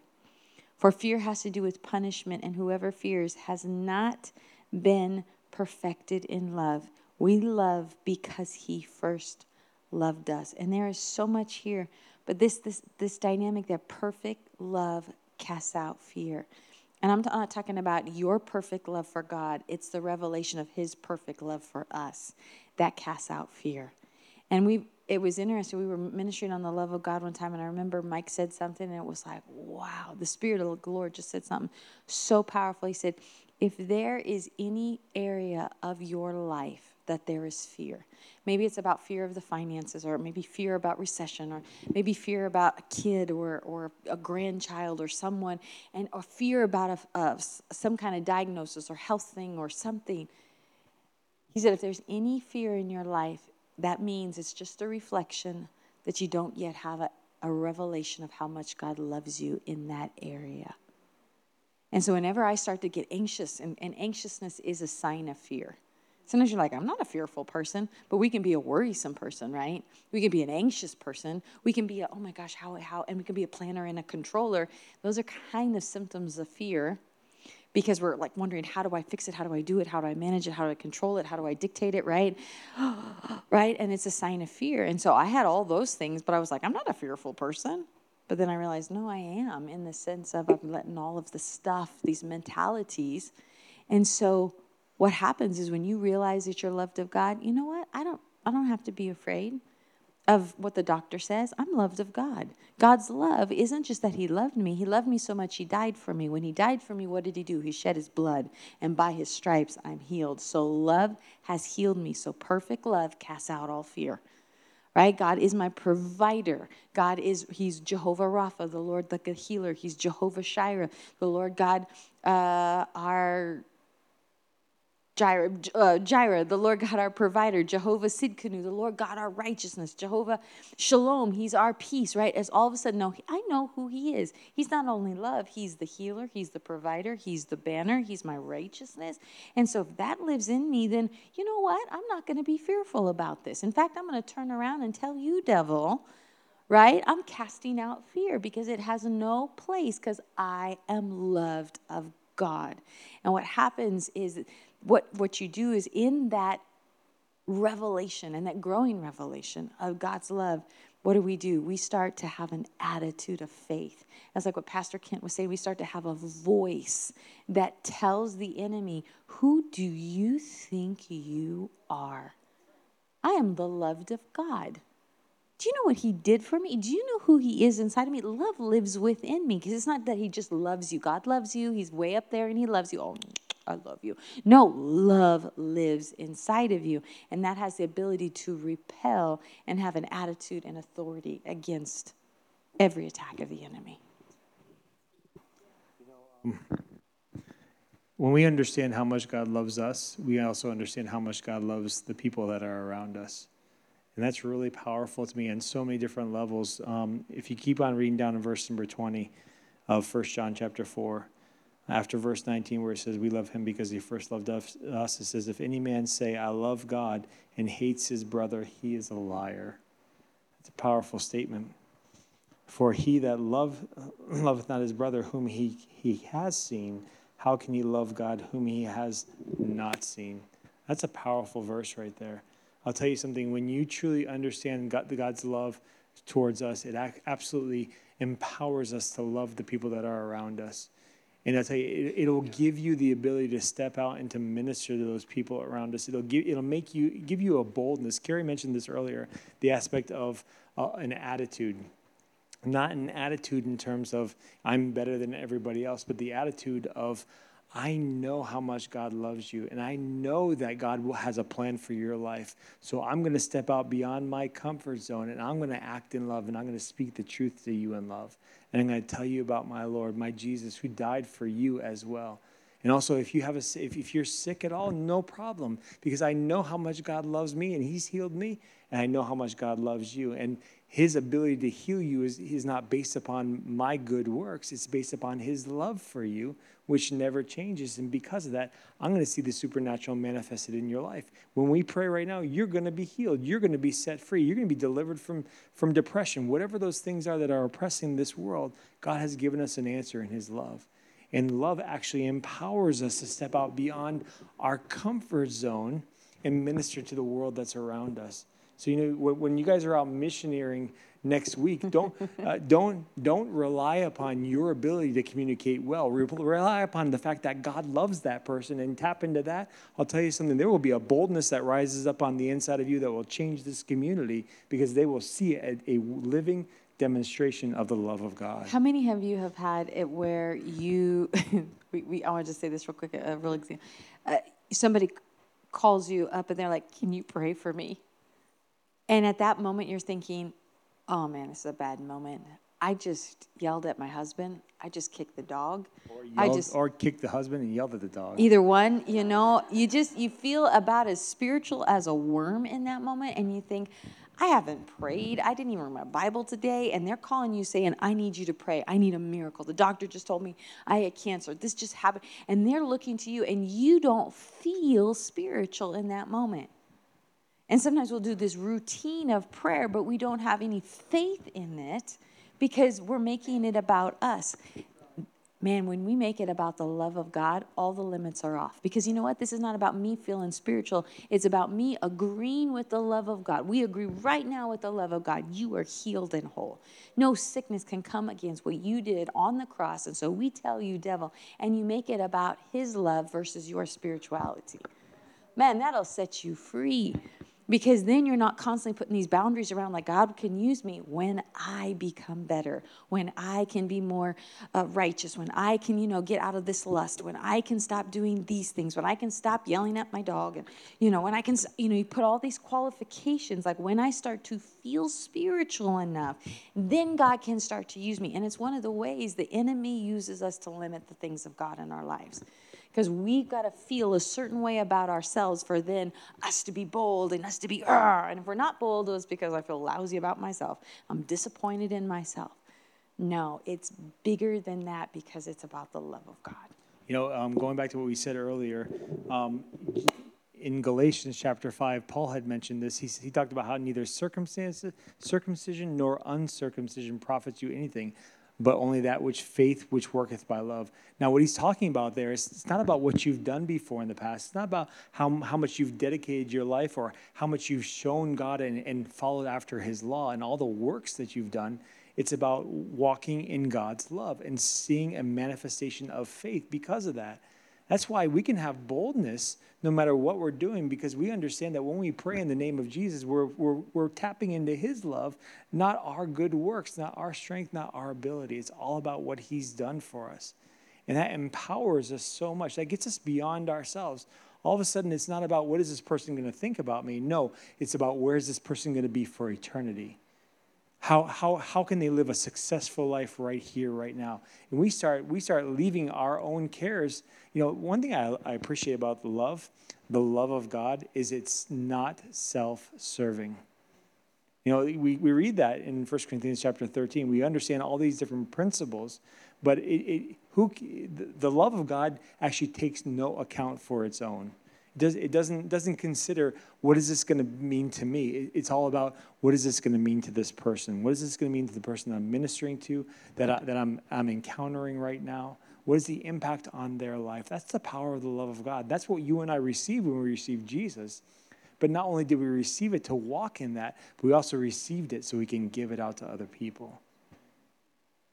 For fear has to do with punishment, and whoever fears has not been perfected in love. We love because he first loved us. And there is so much here, but this this this dynamic that perfect love casts out fear. And I'm not uh, talking about your perfect love for God. It's the revelation of his perfect love for us that casts out fear. And we it was interesting. We were ministering on the love of God one time, and I remember Mike said something, and it was like, wow, the Spirit of the Lord just said something so powerful. He said, if there is any area of your life that there is fear. Maybe it's about fear of the finances, or maybe fear about recession, or maybe fear about a kid or, or a grandchild or someone, and or fear about a, a, some kind of diagnosis or health thing or something. He said, if there's any fear in your life, that means it's just a reflection that you don't yet have a, a revelation of how much God loves you in that area. And so, whenever I start to get anxious, and, and anxiousness is a sign of fear. Sometimes you're like, I'm not a fearful person, but we can be a worrisome person, right? We can be an anxious person. We can be a, oh my gosh, how, how, and we can be a planner and a controller. Those are kind of symptoms of fear because we're like wondering, how do I fix it? How do I do it? How do I manage it? How do I control it? How do I dictate it, right? right? And it's a sign of fear. And so I had all those things, but I was like, I'm not a fearful person. But then I realized, no, I am in the sense of I'm letting all of the stuff, these mentalities. And so what happens is when you realize that you're loved of God, you know what? I don't I don't have to be afraid of what the doctor says. I'm loved of God. God's love isn't just that He loved me, He loved me so much He died for me. When He died for me, what did He do? He shed His blood, and by His stripes I'm healed. So love has healed me. So perfect love casts out all fear right? God is my provider. God is, He's Jehovah Rapha, the Lord a healer. He's Jehovah Shireh, the Lord God, uh, our Jireh, uh, Jireh, the Lord God our provider, Jehovah Sidkenu, the Lord God our righteousness, Jehovah Shalom, He's our peace, right? As all of a sudden, no, I know who He is. He's not only love, He's the healer, He's the provider, He's the banner, He's my righteousness. And so if that lives in me, then you know what? I'm not going to be fearful about this. In fact, I'm going to turn around and tell you, devil, right? I'm casting out fear because it has no place because I am loved of God. And what happens is what, what you do is in that revelation and that growing revelation of God's love, what do we do? We start to have an attitude of faith. That's like what Pastor Kent was saying. We start to have a voice that tells the enemy, Who do you think you are? I am the loved of God. Do you know what he did for me? Do you know who he is inside of me? Love lives within me because it's not that he just loves you. God loves you. He's way up there and he loves you. Oh, I love you. No, love lives inside of you. And that has the ability to repel and have an attitude and authority against every attack of the enemy. When we understand how much God loves us, we also understand how much God loves the people that are around us. And that's really powerful to me on so many different levels. Um, if you keep on reading down in verse number 20 of 1 John chapter 4, after verse 19 where it says we love him because he first loved us. It says if any man say i love god and hates his brother he is a liar. It's a powerful statement. For he that love, loveth not his brother whom he, he has seen how can he love god whom he has not seen? That's a powerful verse right there. I'll tell you something. When you truly understand god, god's love towards us it absolutely empowers us to love the people that are around us and I'll tell you, it, will give you the ability to step out and to minister to those people around us. It'll give, it'll make you, give you a boldness. Carrie mentioned this earlier, the aspect of uh, an attitude. Not an attitude in terms of I'm better than everybody else, but the attitude of I know how much God loves you, and I know that God has a plan for your life. So I'm going to step out beyond my comfort zone, and I'm going to act in love, and I'm going to speak the truth to you in love. And I'm going to tell you about my Lord, my Jesus, who died for you as well. And also, if you have a, if, if you're sick at all, no problem, because I know how much God loves me, and He's healed me, and I know how much God loves you. And his ability to heal you is, is not based upon my good works. It's based upon his love for you, which never changes. And because of that, I'm going to see the supernatural manifested in your life. When we pray right now, you're going to be healed. You're going to be set free. You're going to be delivered from, from depression. Whatever those things are that are oppressing this world, God has given us an answer in his love. And love actually empowers us to step out beyond our comfort zone and minister to the world that's around us. So you know when you guys are out missionarying next week, don't uh, don't don't rely upon your ability to communicate well. Rely upon the fact that God loves that person and tap into that. I'll tell you something. There will be a boldness that rises up on the inside of you that will change this community because they will see a, a living demonstration of the love of God. How many of you have had it where you? we, we I want to just say this real quick. A real example. Uh, somebody calls you up and they're like, Can you pray for me? And at that moment, you're thinking, Oh man, this is a bad moment. I just yelled at my husband. I just kicked the dog. Or, I just or kicked the husband and yelled at the dog. either one, you know, you just you feel about as spiritual as a worm in that moment, and you think, I haven't prayed. I didn't even read my Bible today, and they're calling you saying, I need you to pray. I need a miracle. The doctor just told me I had cancer. This just happened. And they're looking to you, and you don't feel spiritual in that moment. And sometimes we'll do this routine of prayer, but we don't have any faith in it because we're making it about us. Man, when we make it about the love of God, all the limits are off. Because you know what? This is not about me feeling spiritual. It's about me agreeing with the love of God. We agree right now with the love of God. You are healed and whole. No sickness can come against what you did on the cross. And so we tell you, devil, and you make it about his love versus your spirituality. Man, that'll set you free because then you're not constantly putting these boundaries around like god can use me when i become better when i can be more uh, righteous when i can you know get out of this lust when i can stop doing these things when i can stop yelling at my dog and you know when i can you know you put all these qualifications like when i start to feel spiritual enough then god can start to use me. And it's one of the ways the enemy uses us to limit the things of god in our lives because we've got to feel a certain way about ourselves for then us to be bold and us to be, and if we're not bold, it's because I feel lousy about myself. I'm disappointed in myself. No, it's bigger than that because it's about the love of God. You know, um, going back to what we said earlier, um, in Galatians chapter 5, Paul had mentioned this. He, he talked about how neither circumcision nor uncircumcision profits you anything, but only that which faith which worketh by love. Now, what he's talking about there is it's not about what you've done before in the past. It's not about how, how much you've dedicated your life or how much you've shown God and, and followed after his law and all the works that you've done. It's about walking in God's love and seeing a manifestation of faith because of that. That's why we can have boldness no matter what we're doing because we understand that when we pray in the name of Jesus, we're, we're, we're tapping into His love, not our good works, not our strength, not our ability. It's all about what He's done for us. And that empowers us so much. That gets us beyond ourselves. All of a sudden, it's not about what is this person going to think about me. No, it's about where is this person going to be for eternity. How, how, how can they live a successful life right here, right now? And we start, we start leaving our own cares. You know, one thing I, I appreciate about the love, the love of God, is it's not self serving. You know, we, we read that in 1 Corinthians chapter 13. We understand all these different principles, but it, it, who, the love of God actually takes no account for its own does, it doesn't, doesn't consider what is this going to mean to me. It, it's all about what is this going to mean to this person? What is this going to mean to the person I'm ministering to, that, I, that I'm, I'm encountering right now? What is the impact on their life? That's the power of the love of God. That's what you and I received when we received Jesus. But not only did we receive it to walk in that, but we also received it so we can give it out to other people.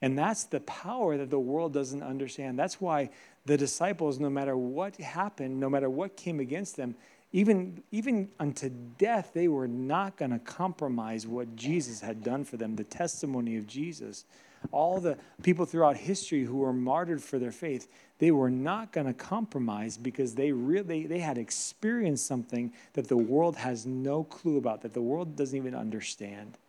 And that's the power that the world doesn't understand. That's why the disciples, no matter what happened, no matter what came against them, even, even unto death, they were not going to compromise what Jesus had done for them, the testimony of Jesus. All the people throughout history who were martyred for their faith, they were not going to compromise because they really they had experienced something that the world has no clue about, that the world doesn't even understand.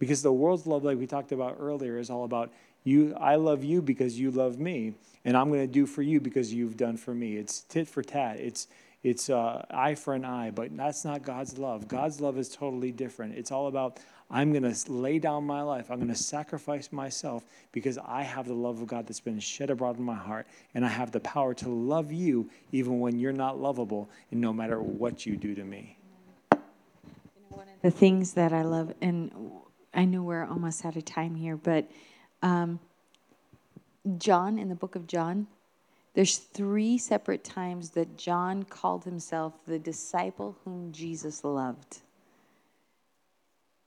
Because the world's love, like we talked about earlier, is all about you. I love you because you love me, and I'm going to do for you because you've done for me. It's tit for tat. It's it's uh, eye for an eye, but that's not God's love. God's love is totally different. It's all about I'm going to lay down my life. I'm going to sacrifice myself because I have the love of God that's been shed abroad in my heart, and I have the power to love you even when you're not lovable, and no matter what you do to me. The things that I love, and I know we're almost out of time here, but um, John, in the book of John, there's three separate times that John called himself the disciple whom Jesus loved.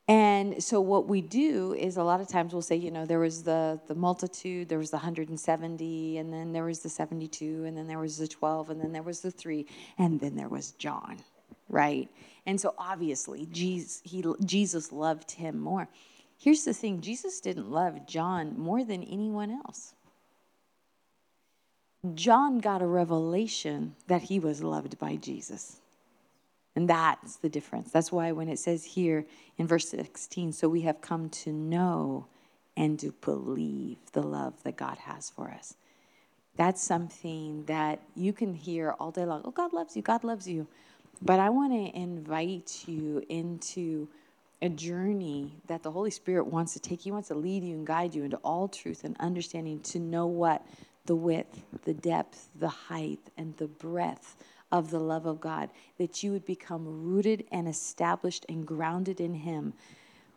And so what we do is a lot of times we'll say, you know, there was the the multitude, there was the 170, and then there was the 72, and then there was the 12, and then there was the 3, and then there was John, right? And so obviously Jesus, he, Jesus loved him more. Here's the thing Jesus didn't love John more than anyone else. John got a revelation that he was loved by Jesus. And that's the difference. That's why when it says here in verse 16, so we have come to know and to believe the love that God has for us. That's something that you can hear all day long. Oh, God loves you, God loves you. But I want to invite you into a journey that the Holy Spirit wants to take. He wants to lead you and guide you into all truth and understanding to know what the width, the depth, the height, and the breadth of the love of God, that you would become rooted and established and grounded in Him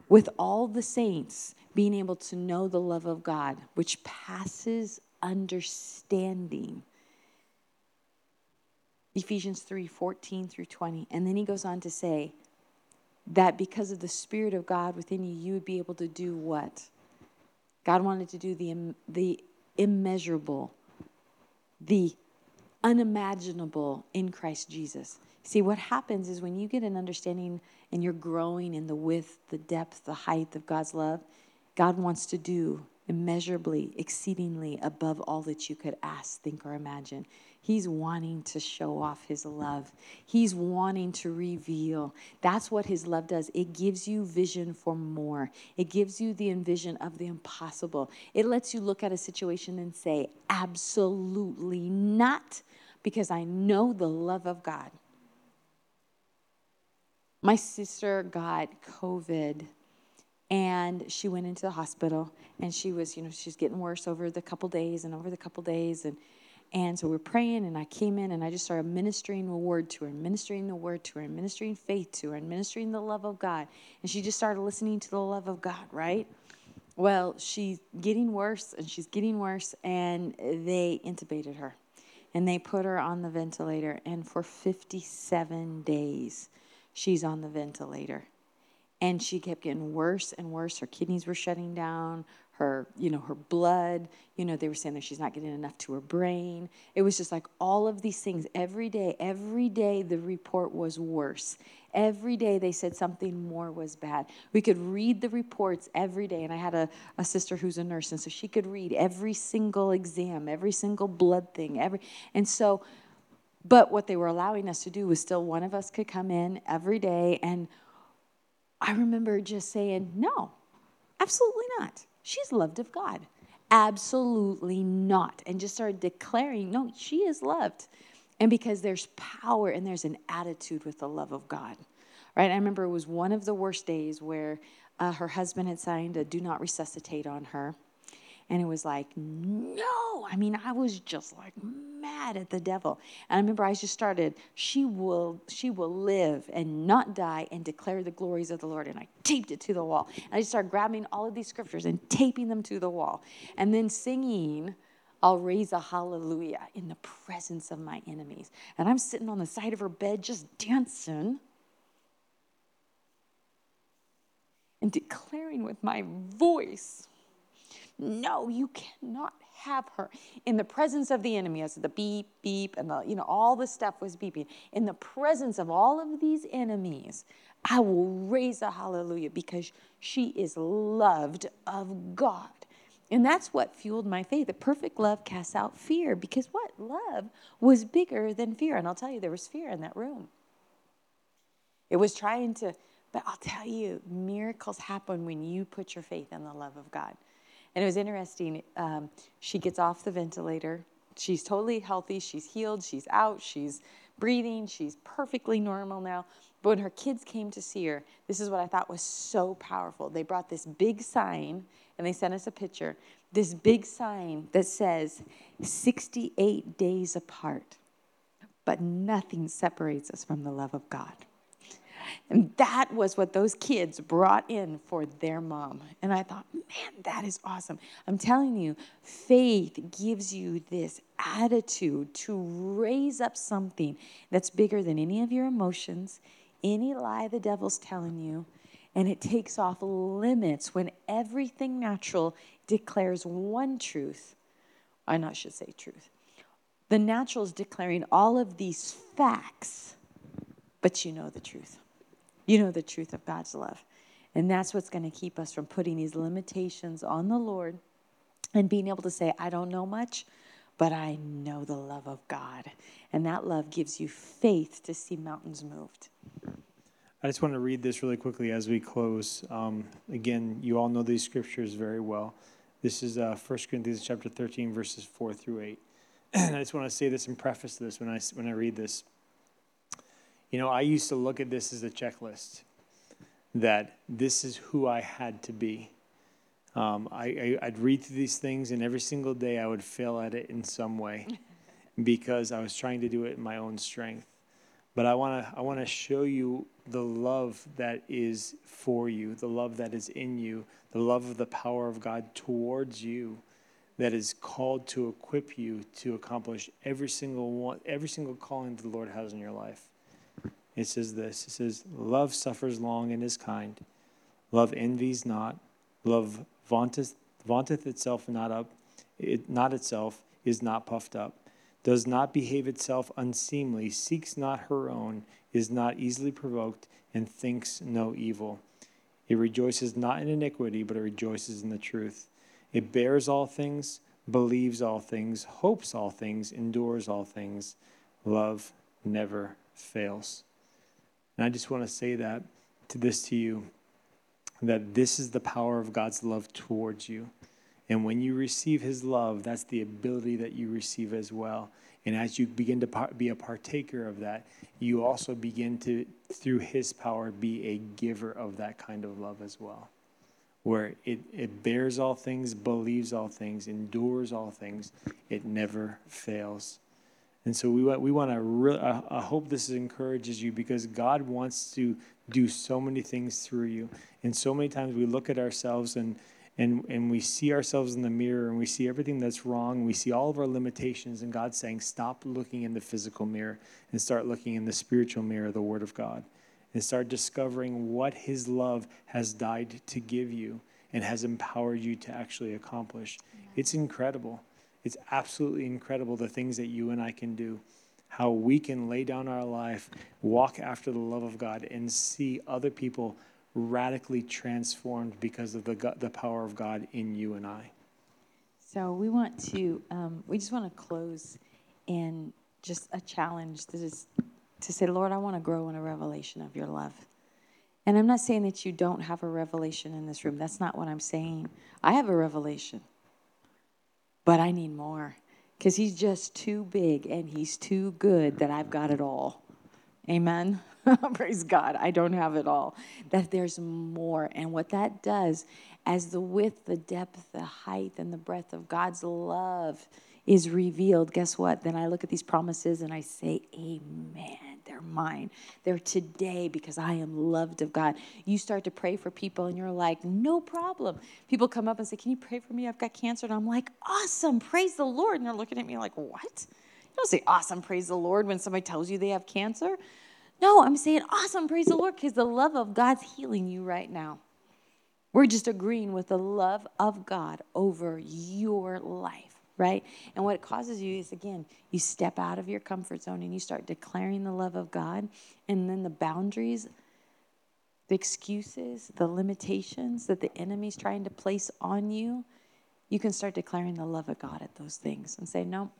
with all the saints being able to know the love of God, which passes understanding. Ephesians 3 14 through 20. And then he goes on to say that because of the Spirit of God within you, you would be able to do what? God wanted to do the, the immeasurable, the unimaginable in Christ Jesus. See, what happens is when you get an understanding and you're growing in the width, the depth, the height of God's love, God wants to do immeasurably, exceedingly above all that you could ask, think, or imagine. He's wanting to show off his love. He's wanting to reveal. That's what his love does. It gives you vision for more. It gives you the envision of the impossible. It lets you look at a situation and say, absolutely not, because I know the love of God. My sister got COVID and she went into the hospital and she was you know she's getting worse over the couple days and over the couple days and and so we're praying and i came in and i just started ministering a word to her ministering the word to her and ministering faith to her and ministering the love of god. And she just started listening to the love of god right? Well she's getting worse and she's getting worse and they intubated her. And they put her on the ventilator and for 57 days she's on the ventilator. And she kept getting worse and worse. Her kidneys were shutting down her you know her blood you know they were saying that she's not getting enough to her brain. It was just like all of these things. Every day every day the report was worse. Every day they said something more was bad. We could read the reports every day and i had a, a sister who's a nurse and so she could read every single exam every single blood thing every and so but what they were allowing us to do was still one of us could come in every day and I remember just saying, no, absolutely not. She's loved of God. Absolutely not. And just started declaring, no, she is loved. And because there's power and there's an attitude with the love of God, right? I remember it was one of the worst days where uh, her husband had signed a do not resuscitate on her. And it was like, no. I mean, I was just like mad at the devil. And I remember I just started, she will, she will live and not die and declare the glories of the Lord. And I taped it to the wall. And I just started grabbing all of these scriptures and taping them to the wall. And then singing, I'll raise a hallelujah in the presence of my enemies. And I'm sitting on the side of her bed just dancing and declaring with my voice no, you cannot have her in the presence of the enemy as the beep beep and the you know all the stuff was beeping. In the presence of all of these enemies i will raise a hallelujah because she is loved of god. And that's what fueled my faith. The perfect love casts out fear because what? Love was bigger than fear. And i'll tell you there was fear in that room. It was trying to but i'll tell you miracles happen when you put your faith in the love of god and it was interesting. Um, she gets off the ventilator. She's totally healthy. She's healed. She's out. She's breathing. She's perfectly normal now. But when her kids came to see her, this is what I thought was so powerful. They brought this big sign and they sent us a picture. This big sign that says 68 days apart, but nothing separates us from the love of God. And that was what those kids brought in for their mom. And I thought, man, that is awesome. I'm telling you, faith gives you this attitude to raise up something that's bigger than any of your emotions, any lie the devil's telling you. And it takes off limits when everything natural declares one truth. I not should say truth. The natural is declaring all of these facts, but you know the truth. You know the truth of God's love. And that's what's going to keep us from putting these limitations on the Lord and being able to say, I don't know much, but I know the love of God. And that love gives you faith to see mountains moved. I just want to read this really quickly as we close. Um, again, you all know these scriptures very well. This is uh, 1 Corinthians chapter 13, verses 4 through 8. and I just want to say this and preface to this when I, when I read this. You know, I used to look at this as a checklist that this is who I had to be. Um, I, I, would read through these things, and every single day I would fail at it in some way because I was trying to do it in my own strength. But I want to I want to show you the love that is for you, the love that is in you, the love of the power of God towards you that is called to equip you to accomplish every single one every single calling that the Lord has in your life. It says this. It says love suffers long and is kind. Love envies not. Love vaunteth, vaunteth itself not up, it, not itself, is not puffed up, does not behave itself unseemly, seeks not her own, is not easily provoked, and thinks no evil. It rejoices not in iniquity, but it rejoices in the truth. It bears all things, believes all things, hopes all things, endures all things. Love never fails. And I just want to say that to this to you that this is the power of God's love towards you. And when you receive his love, that's the ability that you receive as well. And as you begin to be a partaker of that, you also begin to, through his power, be a giver of that kind of love as well. Where it, it bears all things, believes all things, endures all things, it never fails. And so we want, we want to really, I hope this encourages you because God wants to do so many things through you. And so many times we look at ourselves and, and, and we see ourselves in the mirror and we see everything that's wrong. We see all of our limitations, and God's saying, Stop looking in the physical mirror and start looking in the spiritual mirror, the Word of God, and start discovering what His love has died to give you and has empowered you to actually accomplish. It's incredible. It's absolutely incredible the things that you and I can do. How we can lay down our life, walk after the love of God, and see other people radically transformed because of the, the power of God in you and I. So we want to, um, we just want to close in just a challenge that is to say, Lord, I want to grow in a revelation of your love. And I'm not saying that you don't have a revelation in this room. That's not what I'm saying. I have a revelation but I need more because he's just too big and he's too good that I've got it all. Amen. Praise God. I don't have it all. That there's more. And what that does, as the width, the depth, the height, and the breadth of God's love is revealed, guess what? Then I look at these promises and I say, Amen. They're mine. They're today because I am loved of God. You start to pray for people and you're like, no problem. People come up and say, Can you pray for me? I've got cancer. And I'm like, Awesome. Praise the Lord. And they're looking at me like, What? You don't say awesome, praise the Lord when somebody tells you they have cancer. No, I'm saying awesome, praise the Lord, because the love of God's healing you right now. We're just agreeing with the love of God over your life right? And what it causes you is, again, you step out of your comfort zone and you start declaring the love of God, and then the boundaries, the excuses, the limitations that the enemy's trying to place on you, you can start declaring the love of God at those things and say, nope,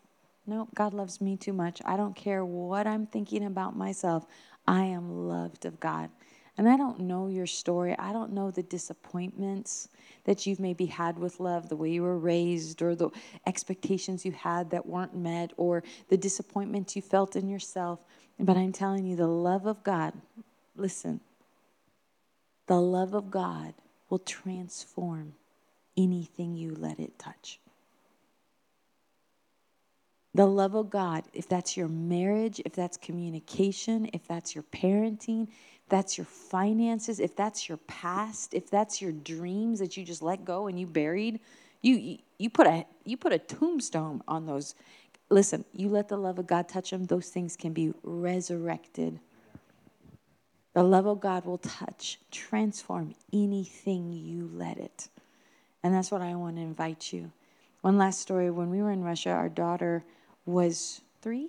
nope, God loves me too much. I don't care what I'm thinking about myself. I am loved of God. And I don't know your story. I don't know the disappointments that you've maybe had with love, the way you were raised, or the expectations you had that weren't met, or the disappointments you felt in yourself. But I'm telling you, the love of God, listen, the love of God will transform anything you let it touch. The love of God, if that's your marriage, if that's communication, if that's your parenting, that's your finances, if that's your past, if that's your dreams that you just let go and you buried, you you put a you put a tombstone on those. Listen, you let the love of God touch them, those things can be resurrected. The love of God will touch, transform anything you let it. And that's what I want to invite you. One last story when we were in Russia, our daughter was 3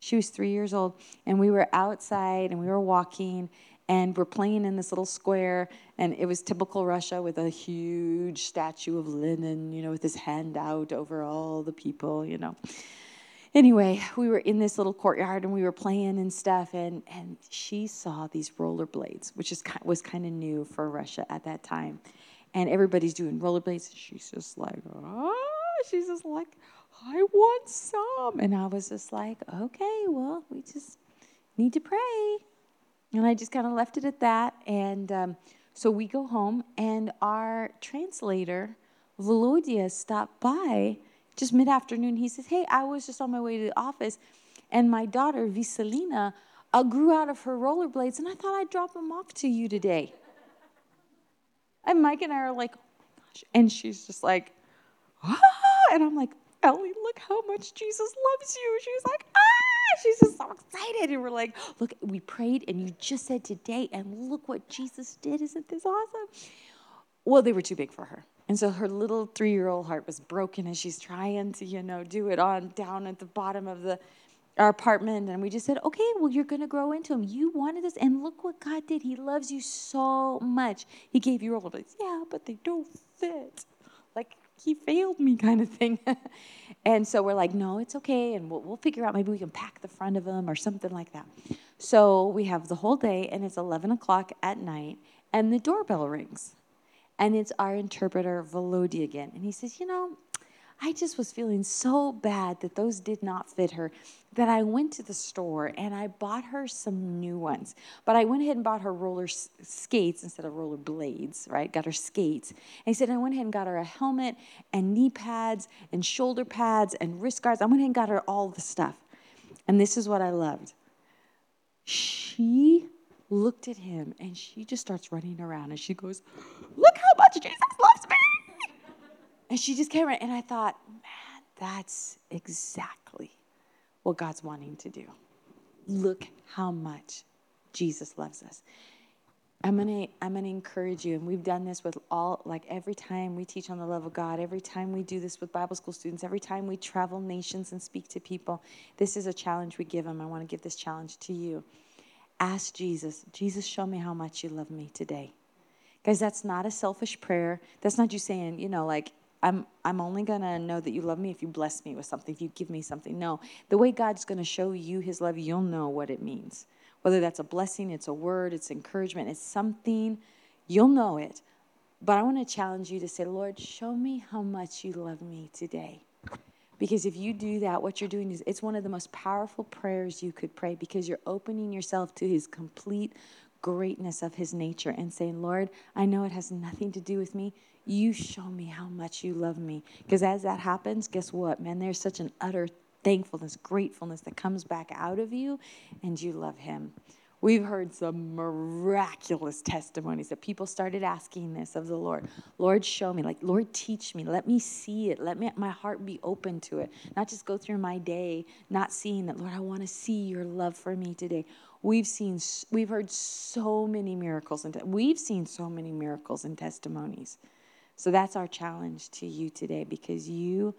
she was three years old, and we were outside and we were walking and we're playing in this little square, and it was typical Russia with a huge statue of Lenin, you know, with his hand out over all the people, you know. anyway, we were in this little courtyard and we were playing and stuff, and and she saw these rollerblades, which is was kind of new for Russia at that time, and everybody's doing rollerblades. And she's just like, oh, she's just like, I want some, and I was just like, okay, well, we just need to pray, and I just kind of left it at that, and um, so we go home, and our translator, Volodya, stopped by just mid afternoon, he says, Hey, I was just on my way to the office, and my daughter, Vasilina, uh, grew out of her rollerblades, and I thought I'd drop them off to you today. And Mike and I are like, oh my gosh. And she's just like, ah. And I'm like, Look how much Jesus loves you. She's like, ah. She's just so excited. And we're like, look, we prayed, and you just said today, and look what Jesus did. Isn't this awesome? Well, they were too big for her. And so her little three year old heart was broken as she's trying to, you know, do it on down at the bottom of the our apartment. And we just said, okay, well, you're going to grow into him. You wanted this. And look what God did. He loves you so much. He gave you rollerblades. Yeah, but they don't fit. He failed me kind of thing. and so we're like, no, it's okay. And we'll, we'll figure out maybe we can pack the front of them or something like that. So we have the whole day and it's 11 o'clock at night and the doorbell rings. And it's our interpreter, Volodya, again. And he says, You know, I just was feeling so bad that those did not fit her that I went to the store and I bought her some new ones. But I went ahead and bought her roller skates instead of roller blades, right? Got her skates. And he said, I went ahead and got her a helmet and knee pads and shoulder pads and wrist guards. I went ahead and got her all the stuff. And this is what I loved. She looked at him and she just starts running around and she goes, Look how much Jesus loves me. And she just came around and I thought, Man, that's exactly what God's wanting to do. Look how much Jesus loves us. I'm gonna I'm gonna encourage you, and we've done this with all like every time we teach on the love of God, every time we do this with Bible school students, every time we travel nations and speak to people. This is a challenge we give them. I want to give this challenge to you ask Jesus, Jesus, show me how much you love me today. Guys, that's not a selfish prayer. That's not you saying, you know, like, I'm, I'm only going to know that you love me if you bless me with something, if you give me something. No, the way God's going to show you his love, you'll know what it means. Whether that's a blessing, it's a word, it's encouragement, it's something, you'll know it. But I want to challenge you to say, Lord, show me how much you love me today. Because if you do that, what you're doing is it's one of the most powerful prayers you could pray because you're opening yourself to his complete greatness of his nature and saying, Lord, I know it has nothing to do with me. You show me how much you love me. Because as that happens, guess what, man? There's such an utter thankfulness, gratefulness that comes back out of you, and you love him. We've heard some miraculous testimonies that people started asking this of the Lord. Lord, show me. Like, Lord, teach me. Let me see it. Let me my heart be open to it. Not just go through my day not seeing that. Lord, I want to see your love for me today. We've seen we've heard so many miracles and we've seen so many miracles and testimonies. So that's our challenge to you today because you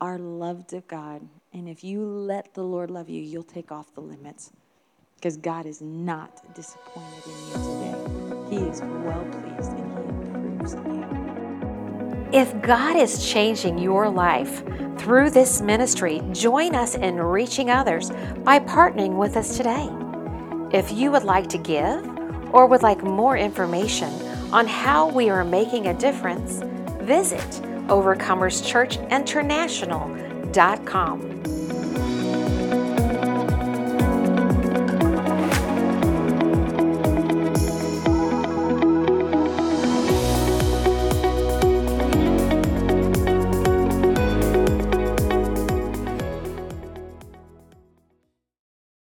are loved of God. And if you let the Lord love you, you'll take off the limits because God is not disappointed in you today. He is well pleased and He approves of you. If God is changing your life through this ministry, join us in reaching others by partnering with us today. If you would like to give or would like more information on how we are making a difference, visit overcomerschurchinternational.com.